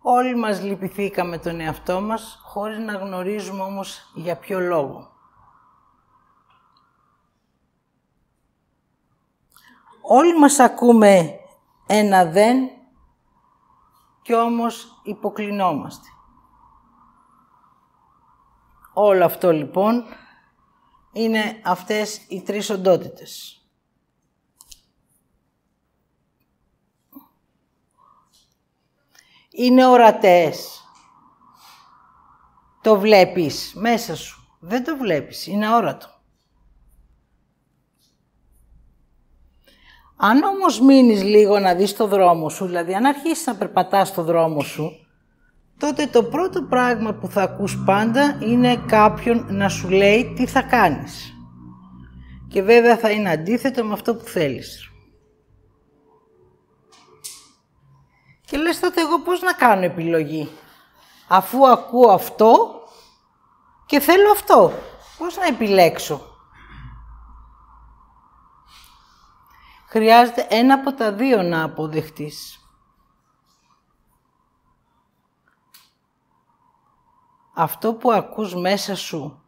Όλοι μας λυπηθήκαμε τον εαυτό μας, χωρίς να γνωρίζουμε όμως για ποιο λόγο. Όλοι μας ακούμε ένα δεν και όμως υποκλεινόμαστε. Όλο αυτό λοιπόν είναι αυτές οι τρεις οντότητες. Είναι ορατές. Το βλέπεις μέσα σου. Δεν το βλέπεις. Είναι αόρατο. Αν όμως μείνεις λίγο να δεις το δρόμο σου, δηλαδή αν αρχίσεις να περπατάς το δρόμο σου, τότε το πρώτο πράγμα που θα ακούς πάντα είναι κάποιον να σου λέει τι θα κάνεις. Και βέβαια θα είναι αντίθετο με αυτό που θέλεις. Και λες τότε εγώ πώς να κάνω επιλογή. Αφού ακούω αυτό και θέλω αυτό. Πώς να επιλέξω. Χρειάζεται ένα από τα δύο να αποδεχτείς. Αυτό που ακούς μέσα σου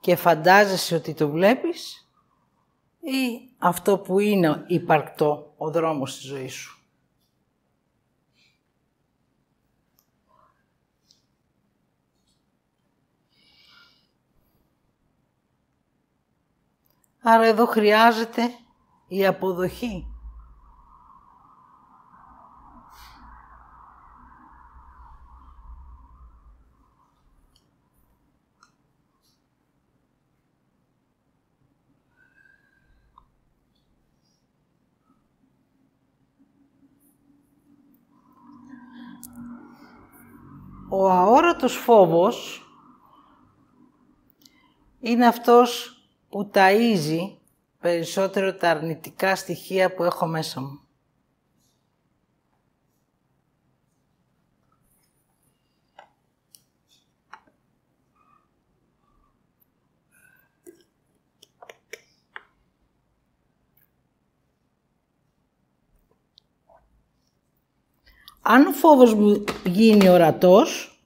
και φαντάζεσαι ότι το βλέπεις ή αυτό που είναι υπαρκτό ο δρόμος της ζωής σου; Άρα εδώ χρειάζεται η αποδοχή. Ο αόρατος φόβος είναι αυτός που ταΐζει περισσότερο τα αρνητικά στοιχεία που έχω μέσα μου. Αν ο φόβος μου γίνει ορατός,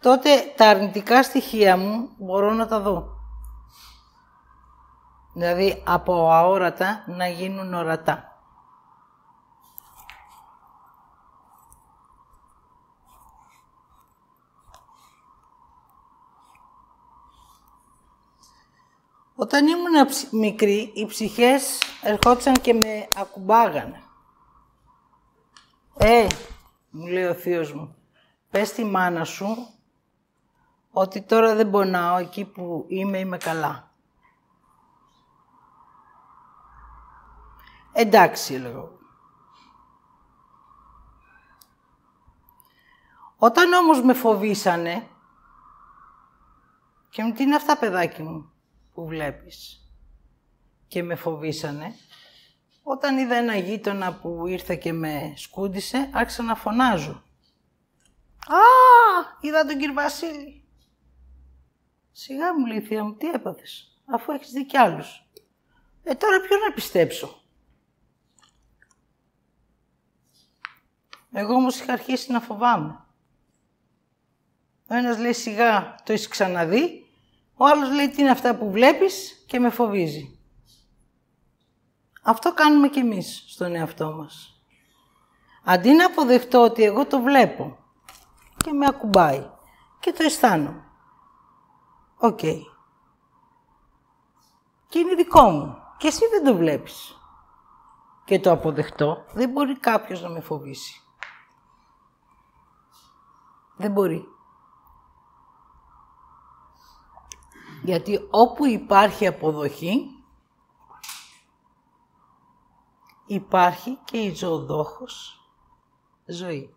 τότε τα αρνητικά στοιχεία μου μπορώ να τα δω. Δηλαδή από αόρατα να γίνουν ορατά. Όταν ήμουν μικρή, οι ψυχές ερχόντουσαν και με ακουμπάγανε. «Ε», μου λέει ο θείος μου, «πες τη μάνα σου ότι τώρα δεν πονάω εκεί που είμαι, είμαι καλά». Εντάξει, έλεγα. Όταν όμως με φοβήσανε, και μου τι είναι αυτά παιδάκι μου που βλέπεις, και με φοβήσανε, όταν είδα ένα γείτονα που ήρθε και με σκούντισε, άρχισα να φωνάζω. «Α, είδα τον κύριο Βασίλη». Σιγά μου λέει η θεία μου, τι έπαθες, αφού έχεις δει κι άλλους. Ε, τώρα ποιον να πιστέψω. Εγώ όμως είχα αρχίσει να φοβάμαι. Ο ένας λέει σιγά το έχεις ξαναδεί, ο άλλος λέει τι είναι αυτά που βλέπεις και με φοβίζει. Αυτό κάνουμε κι εμείς στον εαυτό μας. Αντί να αποδεχτώ ότι εγώ το βλέπω και με ακουμπάει και το αισθάνομαι. Οκ. Και είναι δικό μου. Και εσύ δεν το βλέπεις. Και το αποδεχτώ. Δεν μπορεί κάποιος να με φοβήσει. Δεν μπορεί. Γιατί όπου υπάρχει αποδοχή, υπάρχει και η ζωοδόχος ζωή.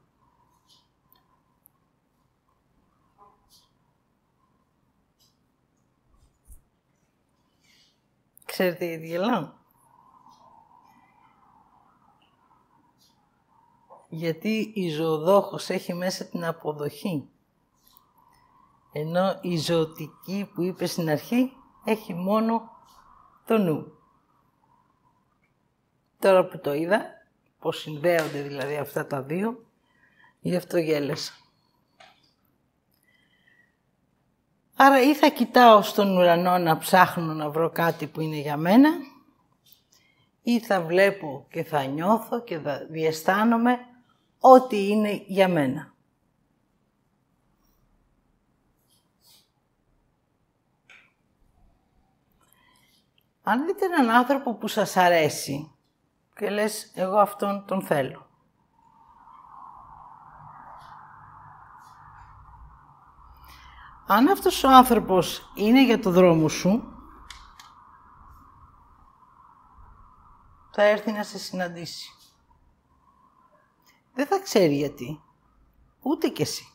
Ξέρετε γιατί γελάω; Γιατί η ζωοδόχος έχει μέσα την αποδοχή. Ενώ η ζωτική που είπε στην αρχή έχει μόνο το νου. Τώρα που το είδα, πως συνδέονται δηλαδή αυτά τα δύο, γι' αυτό γέλασα. Άρα ή θα κοιτάω στον ουρανό να ψάχνω να βρω κάτι που είναι για μένα, ή θα βλέπω και θα νιώθω και θα διαισθάνομαι ό,τι είναι για μένα. Αν δείτε έναν άνθρωπο που σας αρέσει και λες εγώ αυτόν τον θέλω. Αν αυτός ο άνθρωπος είναι για το δρόμο σου, θα έρθει να σε συναντήσει. Δεν θα ξέρει γιατί. Ούτε κι εσύ.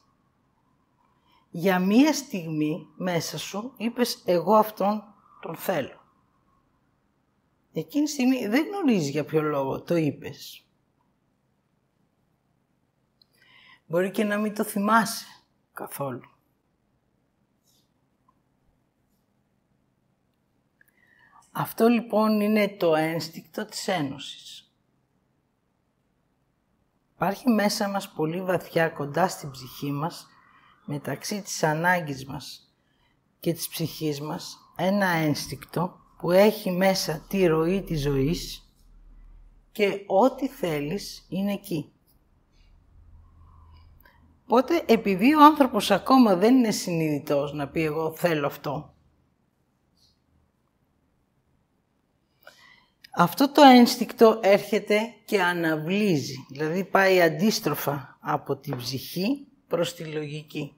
Για μία στιγμή μέσα σου είπες εγώ αυτόν τον θέλω. Εκείνη τη στιγμή δεν γνωρίζει για ποιο λόγο το είπες. Μπορεί και να μην το θυμάσαι καθόλου. Αυτό λοιπόν είναι το ένστικτο της Ένωσης. Υπάρχει μέσα μας πολύ βαθιά κοντά στην ψυχή μας, μεταξύ της ανάγκης μας και της ψυχής μας, ένα ένστικτο που έχει μέσα τη ροή της ζωής και ό,τι θέλεις είναι εκεί. Οπότε επειδή ο άνθρωπος ακόμα δεν είναι συνειδητός να πει εγώ θέλω αυτό, αυτό το ένστικτο έρχεται και αναβλύζει, δηλαδή πάει αντίστροφα από την ψυχή προς τη λογική.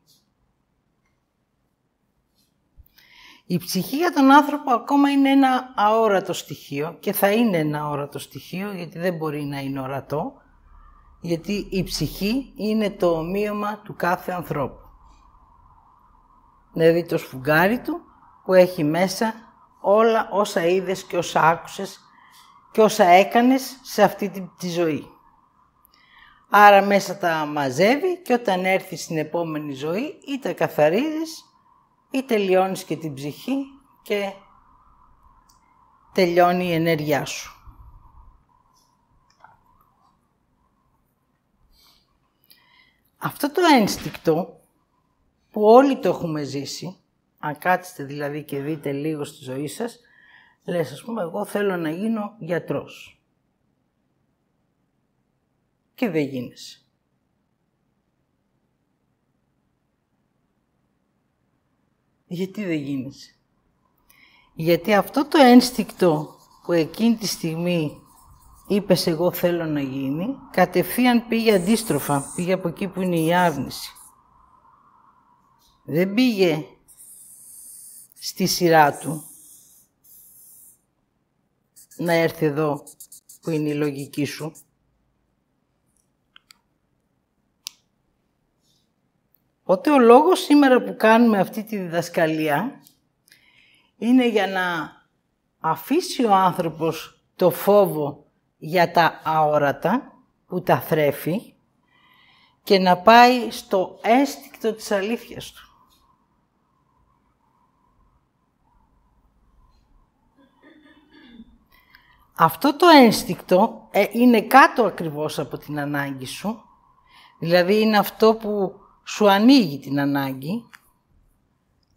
Η ψυχή για τον άνθρωπο ακόμα είναι ένα αόρατο στοιχείο και θα είναι ένα αόρατο στοιχείο γιατί δεν μπορεί να είναι ορατό, γιατί η ψυχή είναι το ομοίωμα του κάθε ανθρώπου. Δηλαδή το σφουγγάρι του που έχει μέσα όλα όσα είδες και όσα άκουσες και όσα έκανες σε αυτή τη ζωή. Άρα μέσα τα μαζεύει και όταν έρθει στην επόμενη ζωή ή τα καθαρίζεις ή τελειώνεις και την ψυχή και τελειώνει η ενέργειά σου. Αυτό το ένστικτο που όλοι το έχουμε ζήσει, αν κάτσετε δηλαδή και δείτε λίγο στη ζωή σας, λες ας πούμε εγώ θέλω να γίνω γιατρός. Και δεν γίνεσαι. Γιατί δεν γίνεσαι; Γιατί αυτό το ένστικτο που εκείνη τη στιγμή είπες εγώ θέλω να γίνει, κατευθείαν πήγε αντίστροφα, πήγε από εκεί που είναι η άρνηση. Δεν πήγε στη σειρά του να έρθει εδώ που είναι η λογική σου. Οπότε ο λόγος σήμερα που κάνουμε αυτή τη διδασκαλία είναι για να αφήσει ο άνθρωπος το φόβο για τα αόρατα που τα θρέφει και να πάει στο αίσθηκτο της αλήθειας του. Αυτό το ένστικτο ε, είναι κάτω ακριβώς από την ανάγκη σου, δηλαδή είναι αυτό που σου ανοίγει την ανάγκη,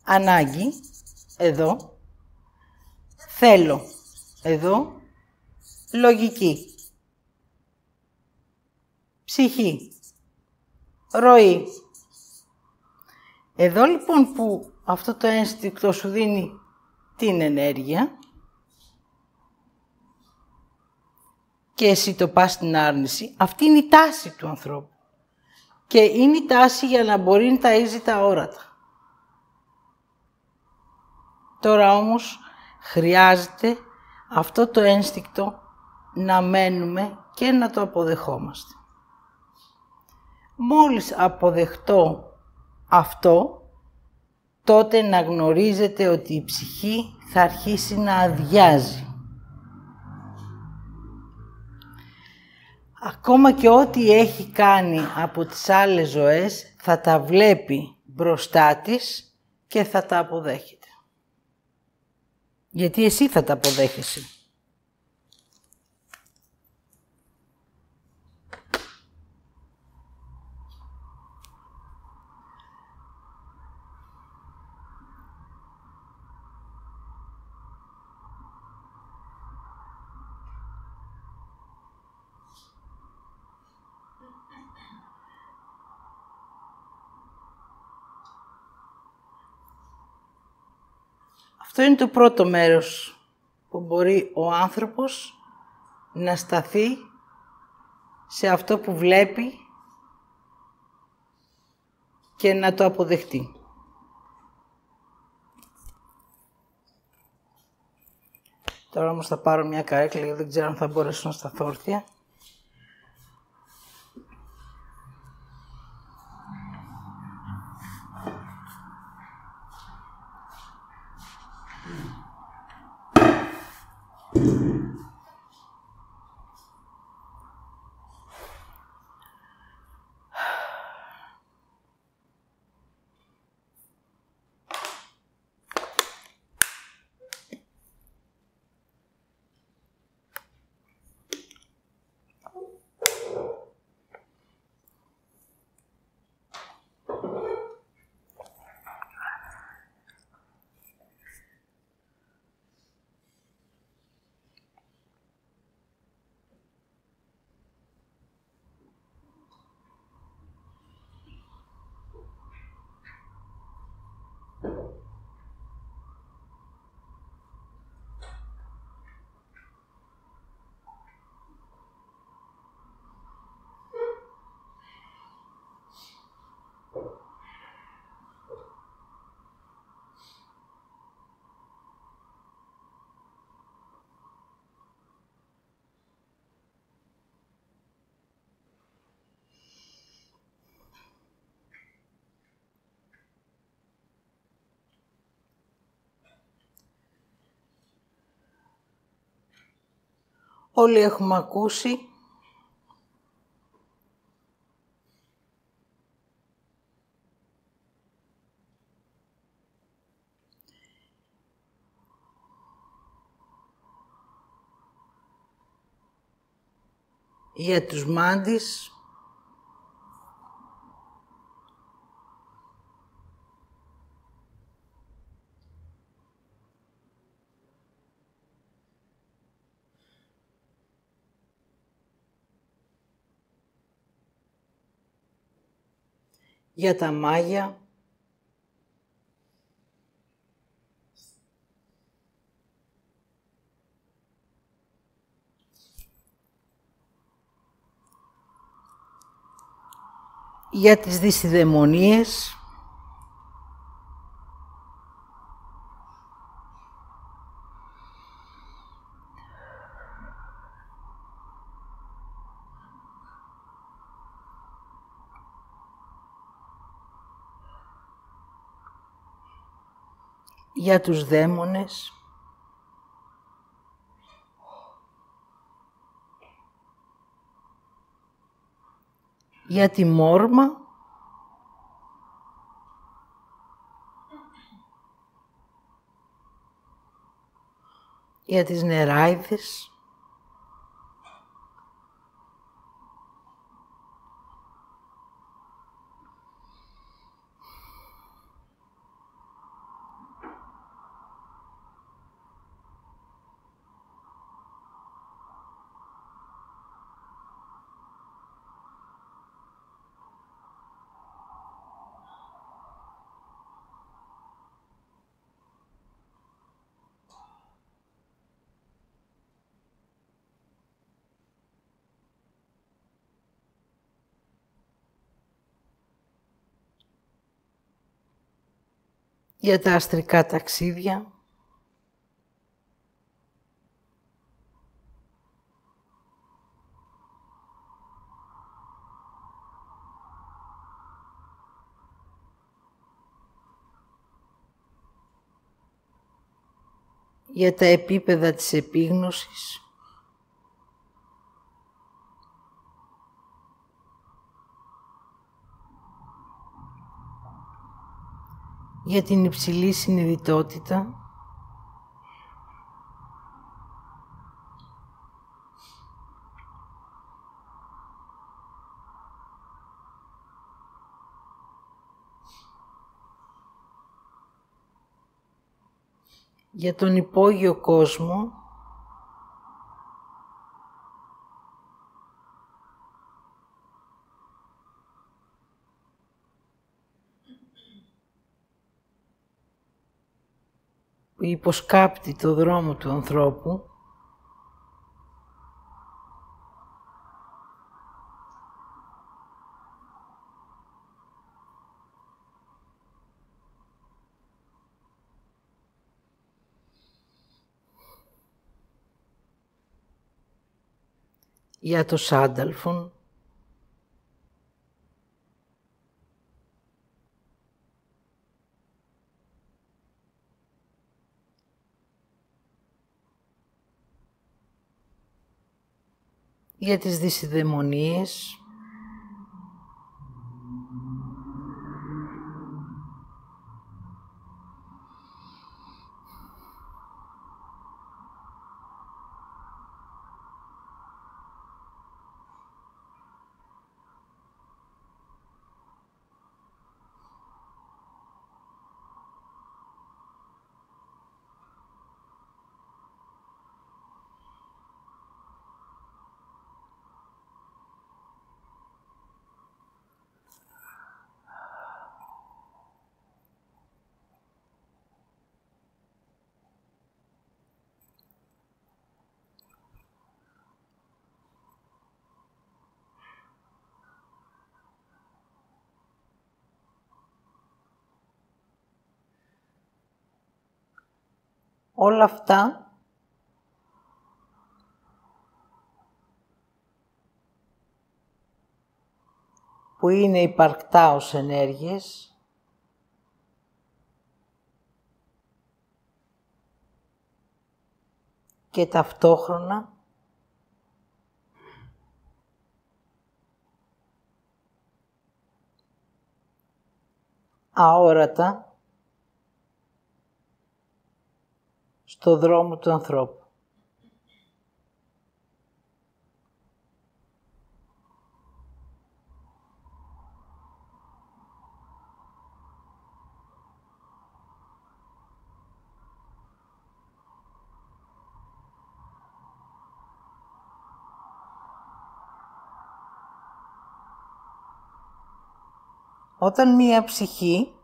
ανάγκη, εδώ, θέλω, εδώ, λογική, ψυχή, ροή. Εδώ λοιπόν που αυτό το ένστικτο σου δίνει την ενέργεια και εσύ το πας στην άρνηση, αυτή είναι η τάση του ανθρώπου. Και είναι η τάση για να μπορεί να ταΐζει τα όρατα. Τώρα όμως χρειάζεται αυτό το ένστικτο να μένουμε και να το αποδεχόμαστε. Μόλις αποδεχτώ αυτό, τότε να γνωρίζετε ότι η ψυχή θα αρχίσει να αδειάζει. Ακόμα και ό,τι έχει κάνει από τις άλλες ζωές θα τα βλέπει μπροστά της και θα τα αποδέχεται. Γιατί εσύ θα τα αποδέχεσαι. Αυτό είναι το πρώτο μέρος που μπορεί ο άνθρωπος να σταθεί σε αυτό που βλέπει και να το αποδεχτεί. Τώρα όμως θα πάρω μια καρέκλα γιατί δεν ξέρω αν θα μπορέσω να σταθώ όρθια. Όλοι έχουμε ακούσει. Για τους μάντις για τα μάγια, για τις δυσιδαιμονίες, για τους δαίμονες, για τη μόρμα, για τις νεράιδες, για τα αστρικά ταξίδια, για τα επίπεδα της επίγνωσης, για την υψηλή συνειδητότητα, για τον υπόγειο κόσμο που υποσκάπτει το δρόμο του ανθρώπου για το Σάνταλφον για τις δυσιδαιμονίες, όλα αυτά που είναι υπαρκτά ως ενέργειες και ταυτόχρονα αόρατα στο δρόμο του ανθρώπου. Όταν μία ψυχή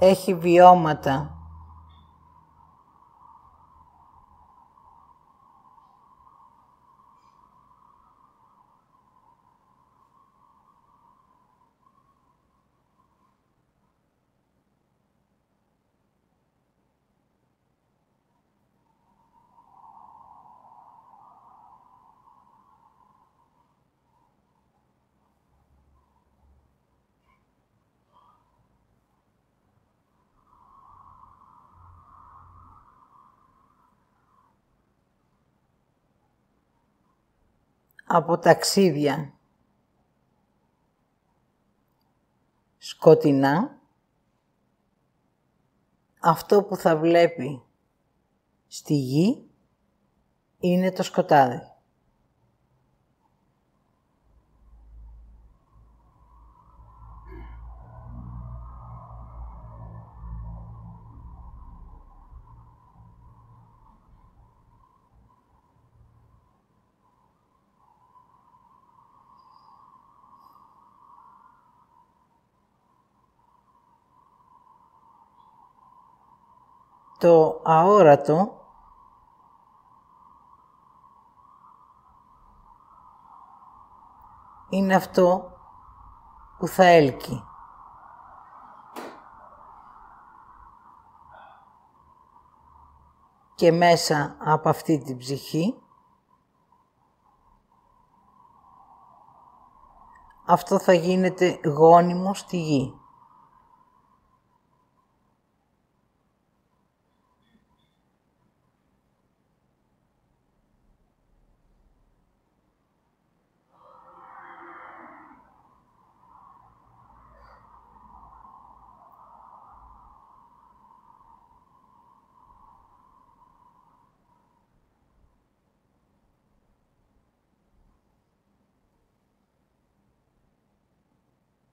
έχει βιώματα. Από ταξίδια σκοτεινά, αυτό που θα βλέπει στη γη είναι το σκοτάδι. το αόρατο είναι αυτό που θα έλκει. Και μέσα από αυτή την ψυχή αυτό θα γίνεται γόνιμο στη γη.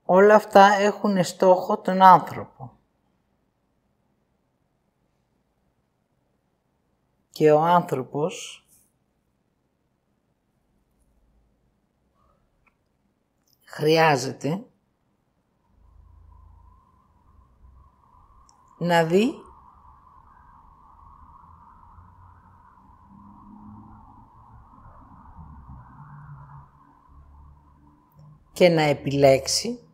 Όλα αυτά έχουν στόχο τον άνθρωπο. Και ο άνθρωπος χρειάζεται να δει και να επιλέξει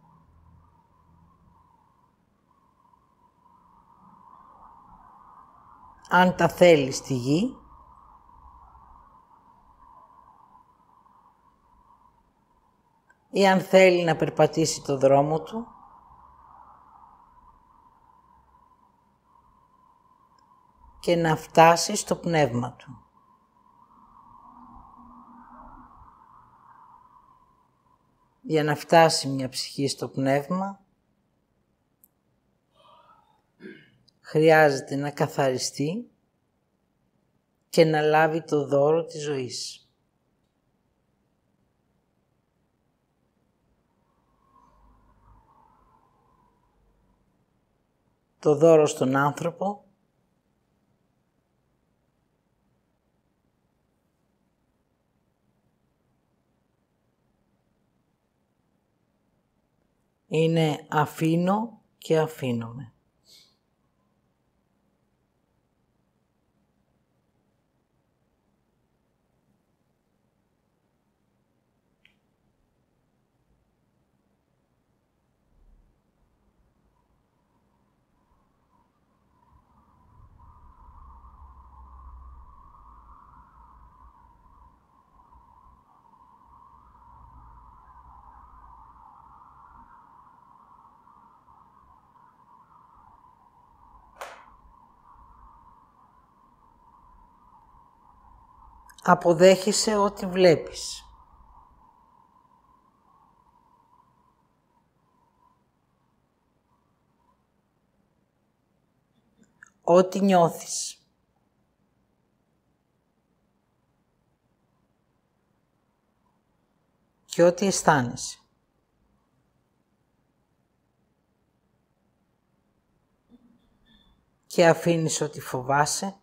αν τα θέλει στη γη, ή αν θέλει να περπατήσει το δρόμο του, και να φτάσει στο πνεύμα του. Για να φτάσει μια ψυχή στο πνεύμα, χρειάζεται να καθαριστεί και να λάβει το δώρο της ζωής. Το δώρο στον άνθρωπο είναι αφήνω και αφήνομαι. Αποδέχεσαι ό,τι βλέπεις. Ό,τι νιώθεις. Και ό,τι αισθάνεσαι. Και αφήνεις ό,τι φοβάσαι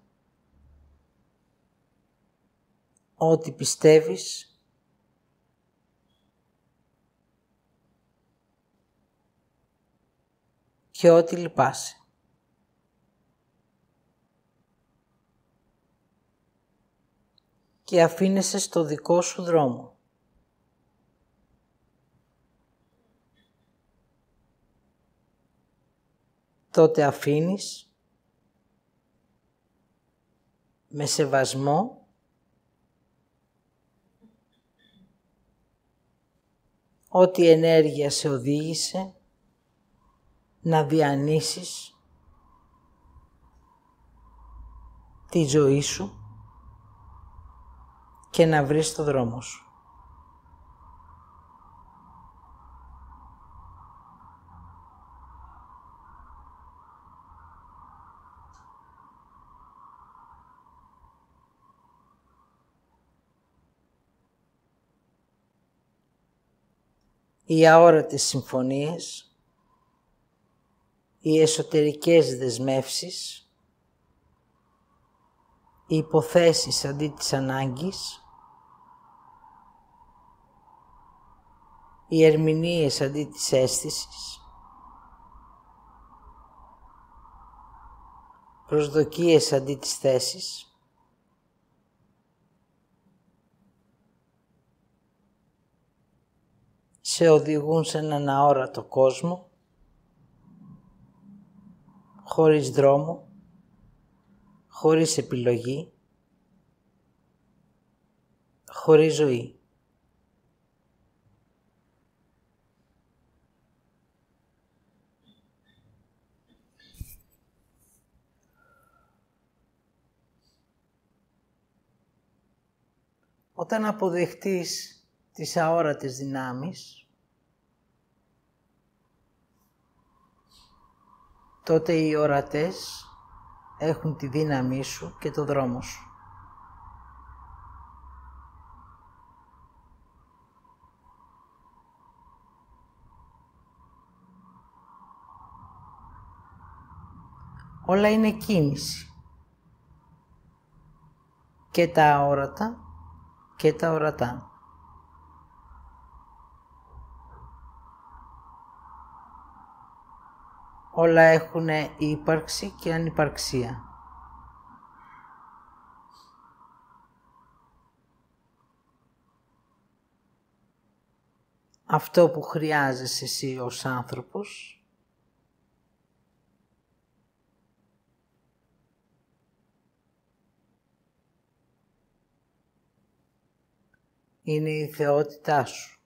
ό,τι πιστεύεις και ό,τι λυπάσαι. Και αφήνεσαι στο δικό σου δρόμο. Τότε αφήνεις με σεβασμό ό,τι ενέργεια σε οδήγησε να διανύσεις τη ζωή σου και να βρεις το δρόμο σου. Οι αόρατες συμφωνίες, οι εσωτερικές δεσμεύσεις, οι υποθέσεις αντί της ανάγκης, οι ερμηνείες αντί της αίσθησης, προσδοκίες αντί της θέσης, σε οδηγούν σε έναν αόρατο κόσμο, χωρίς δρόμο, χωρίς επιλογή, χωρίς ζωή. Όταν αποδεχτείς τις αόρατες δυνάμεις, τότε οι ορατές έχουν τη δύναμή σου και το δρόμο σου. Όλα είναι κίνηση. Και τα αόρατα και τα ορατά. Όλα έχουν ύπαρξη και ανυπαρξία. Αυτό που χρειάζεσαι εσύ ως άνθρωπος είναι η θεότητά σου.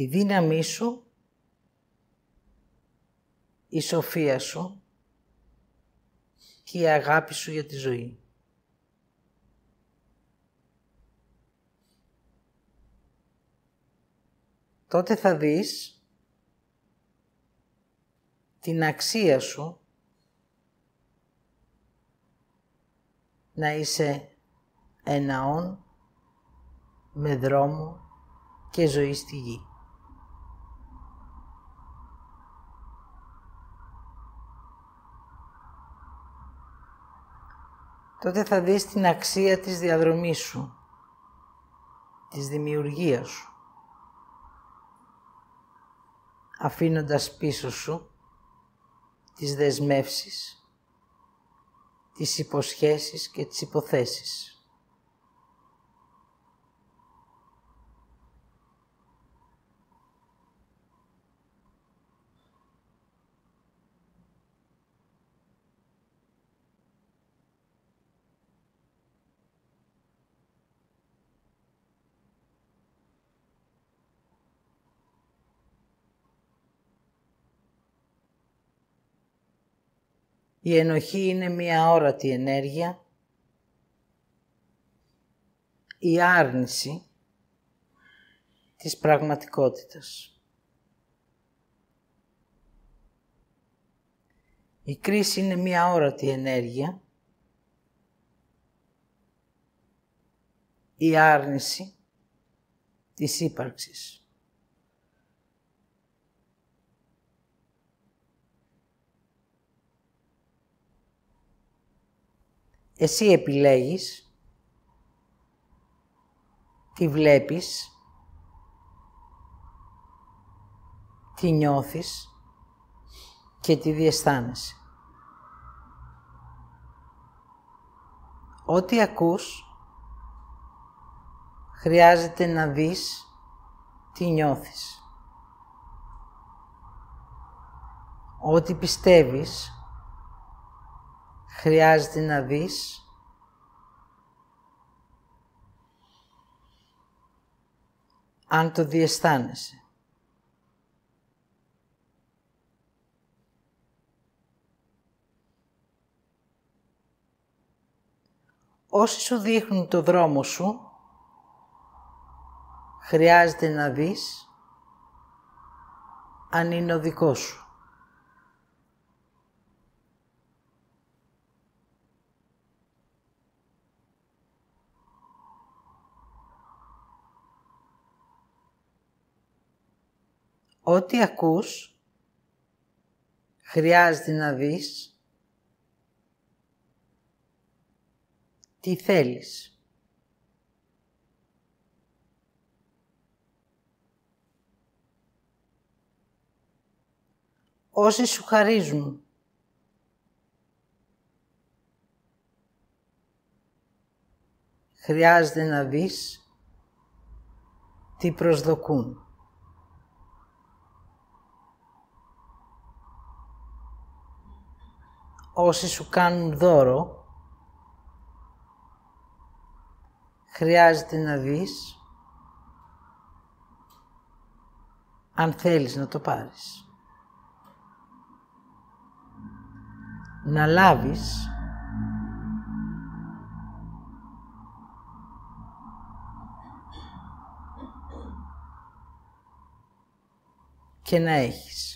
Η δύναμή σου, η σοφία σου και η αγάπη σου για τη ζωή. Τότε θα δεις την αξία σου να είσαι εναόν με δρόμο και ζωή στη γη. Τότε θα δεις την αξία της διαδρομής σου, της δημιουργίας σου, αφήνοντας πίσω σου τις δεσμεύσεις τις υποσχέσεις και τις υποθέσεις. Η ενοχή είναι μία όρατη ενέργεια. Η άρνηση της πραγματικότητας. Η κρίση είναι μία όρατη ενέργεια. Η άρνηση της ύπαρξης. Εσύ επιλέγεις, τι βλέπεις, τι νιώθεις και τι διαισθάνεσαι. Ό,τι ακούς, χρειάζεται να δεις τι νιώθεις. Ό,τι πιστεύεις, χρειάζεται να δεις αν το διαισθάνεσαι. Όσοι σου δείχνουν το δρόμο σου, χρειάζεται να δεις αν είναι ο δικός σου. Ό,τι ακούς, χρειάζεται να δεις τι θέλεις. Όσοι σου χαρίζουν χρειάζεται να δεις τι προσδοκούν. Όσοι σου κάνουν δώρο, χρειάζεται να δεις αν θέλεις να το πάρεις. Να λάβεις και να έχεις.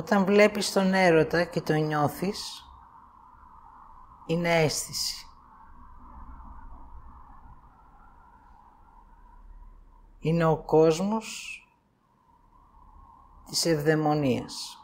Όταν βλέπεις τον έρωτα και τον νιώθεις, είναι αίσθηση. Είναι ο κόσμος της ευδαιμονίας.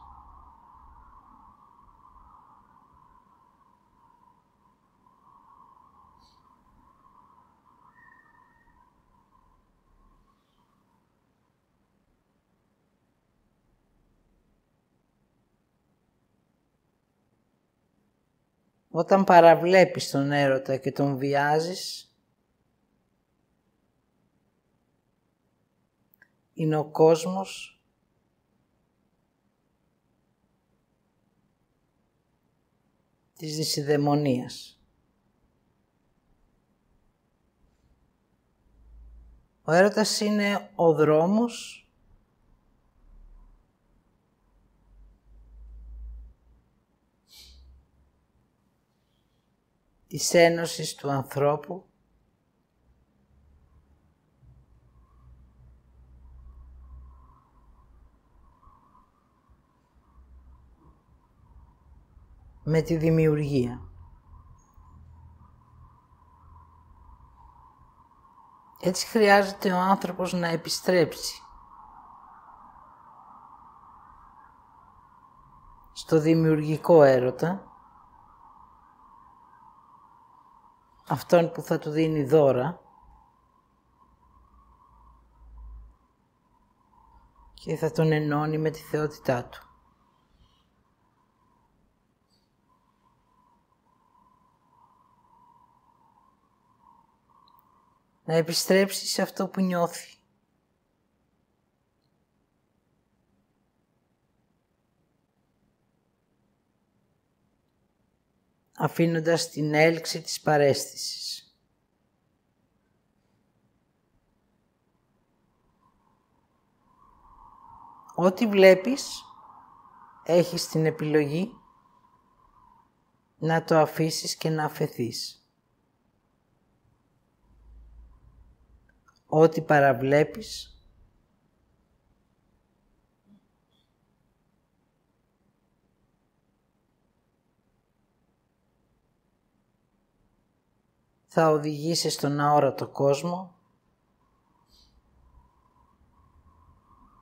Όταν παραβλέπεις τον έρωτα και τον βιάζεις, είναι ο κόσμος της δυσιδαιμονίας. Ο έρωτας είναι ο δρόμος της ένωσης του ανθρώπου με τη δημιουργία. Έτσι χρειάζεται ο άνθρωπος να επιστρέψει στο δημιουργικό έρωτα αυτόν που θα του δίνει δώρα και θα τον ενώνει με τη θεότητά του. Να επιστρέψει σε αυτό που νιώθει. Αφήνοντας την έλξη της παρέστησης. Ό,τι βλέπεις, έχεις την επιλογή να το αφήσεις και να αφαιθείς. Ό,τι παραβλέπεις, θα οδηγήσει στον αόρατο κόσμο,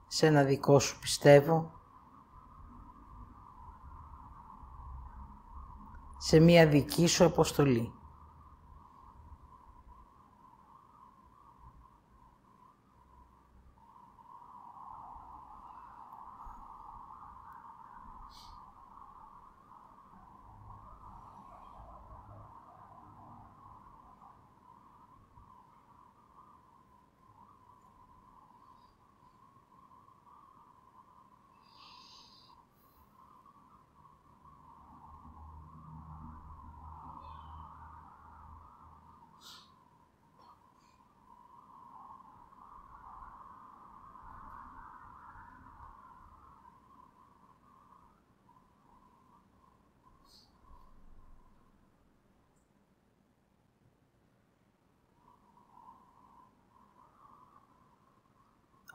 σε ένα δικό σου πιστεύω, σε μία δική σου αποστολή.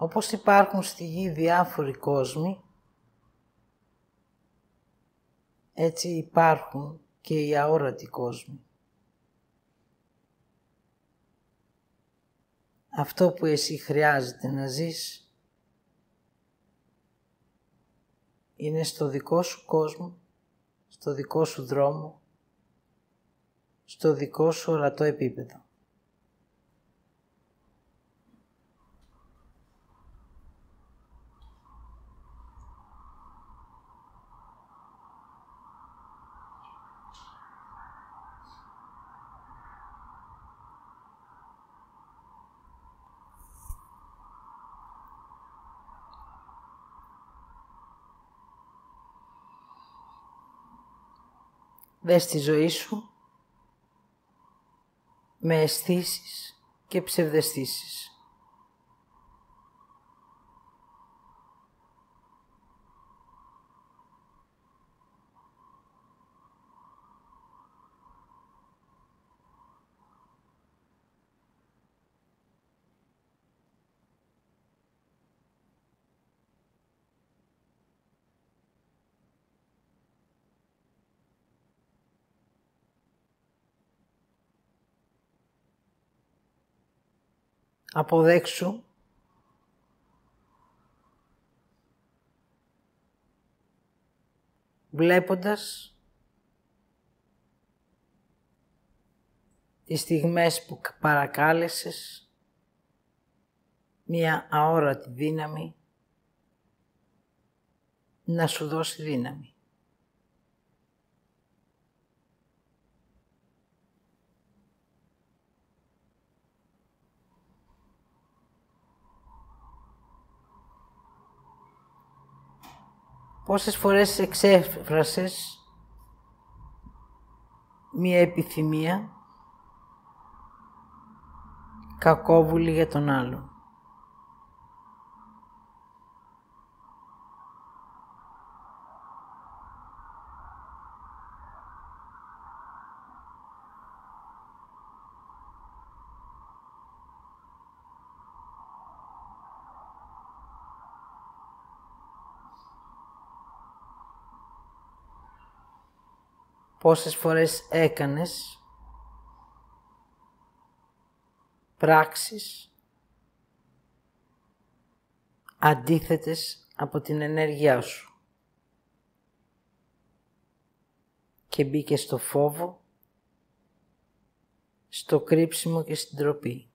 Όπως υπάρχουν στη γη διάφοροι κόσμοι, έτσι υπάρχουν και οι αόρατοι κόσμοι. Αυτό που εσύ χρειάζεται να ζεις είναι στο δικό σου κόσμο, στο δικό σου δρόμο, στο δικό σου ορατό επίπεδο. Δες τη ζωή σου με αισθήσεις και ψευδεστήσεις. Αποδέξου βλέποντας τις στιγμές που παρακάλεσες μία αόρατη δύναμη να σου δώσει δύναμη. Πόσες φορές εξέφρασες μία επιθυμία κακόβουλη για τον άλλον. Πόσες φορές έκανες πράξεις αντίθετες από την ενέργειά σου και μπήκε στο φόβο, στο κρύψιμο και στην τροπή.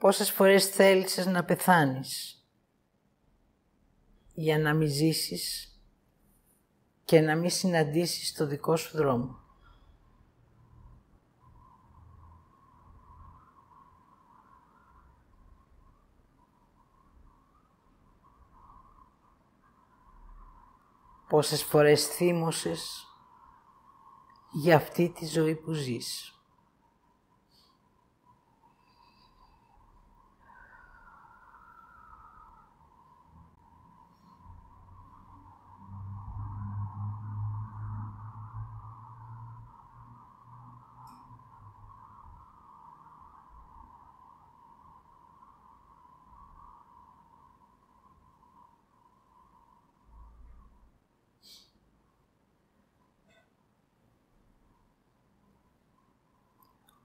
Πόσες φορές θέλησες να πεθάνεις για να μην ζήσεις και να μην συναντήσεις το δικό σου δρόμο; Πόσες φορές θύμωσες για αυτή τη ζωή που ζεις;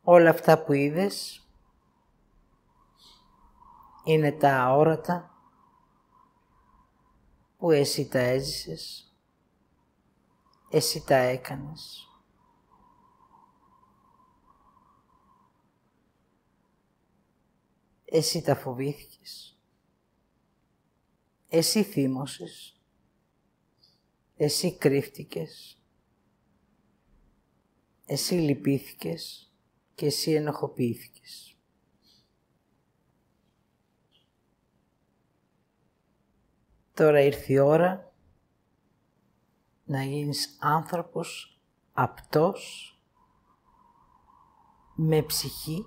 Όλα αυτά που είδες είναι τα αόρατα που εσύ τα έζησες, εσύ τα έκανες. Εσύ τα φοβήθηκες. Εσύ θύμωσες. Εσύ κρύφτηκες. Εσύ λυπήθηκες και εσύ ενοχοποιήθηκες. Τώρα ήρθε η ώρα να γίνεις άνθρωπος απτός με ψυχή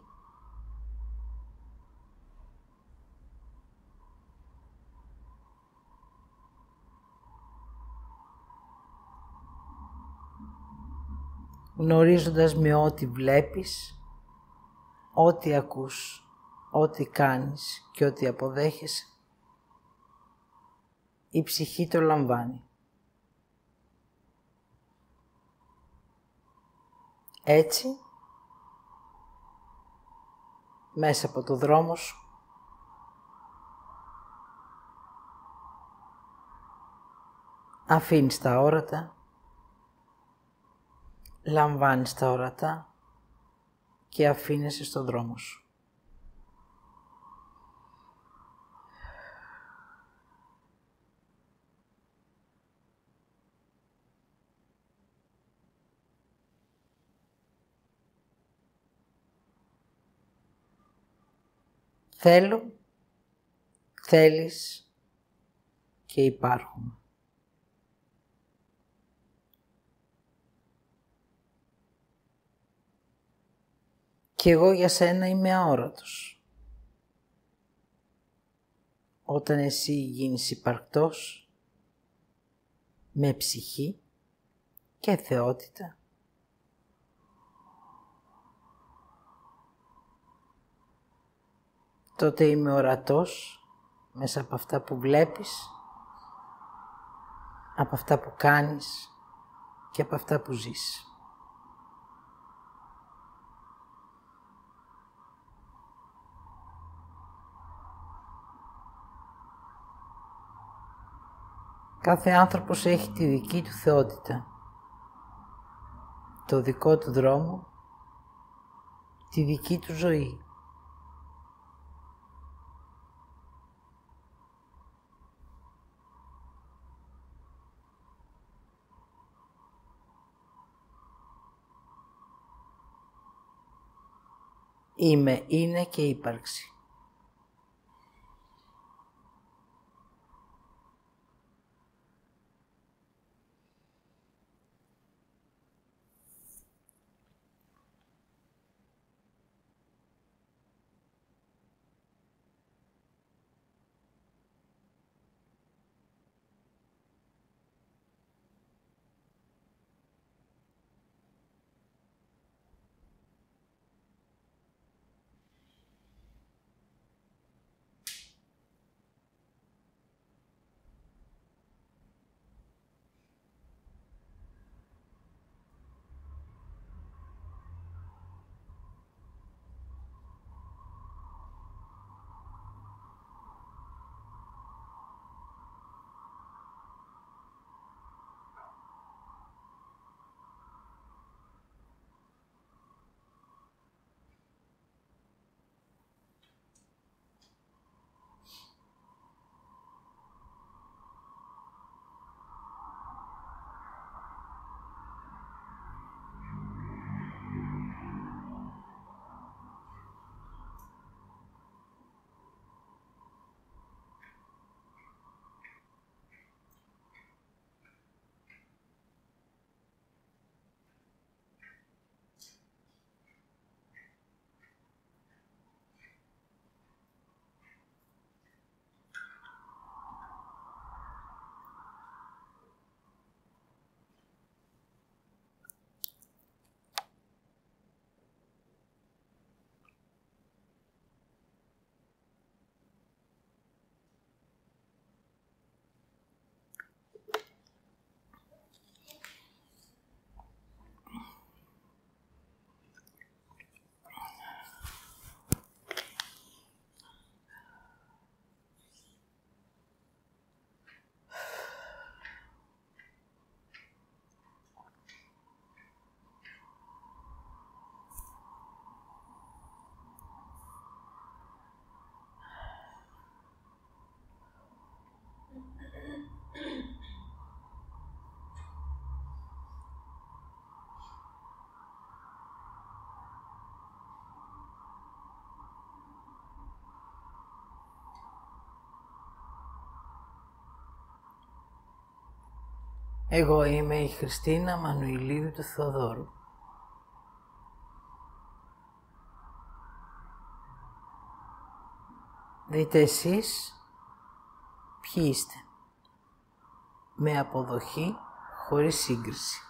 γνωρίζοντας με ό,τι βλέπεις, ό,τι ακούς, ό,τι κάνεις και ό,τι αποδέχεσαι, η ψυχή το λαμβάνει. Έτσι, μέσα από το δρόμο σου, αφήνεις τα όρατα, λαμβάνεις τα ορατά και αφήνεσαι στον δρόμο σου. Θέλω, θέλεις και υπάρχουμε. Και εγώ για σένα είμαι αόρατος. Όταν εσύ γίνεις υπαρκτός, με ψυχή και θεότητα, τότε είμαι ορατός μέσα από αυτά που βλέπεις, από αυτά που κάνεις και από αυτά που ζεις. Κάθε άνθρωπος έχει τη δική του θεότητα, το δικό του δρόμο, τη δική του ζωή. Είμαι, είναι και ύπαρξη. Εγώ είμαι η Χριστίνα Μανουηλίδη του Θοδόρου. Δείτε εσείς ποιοι είστε. Με αποδοχή χωρίς σύγκριση.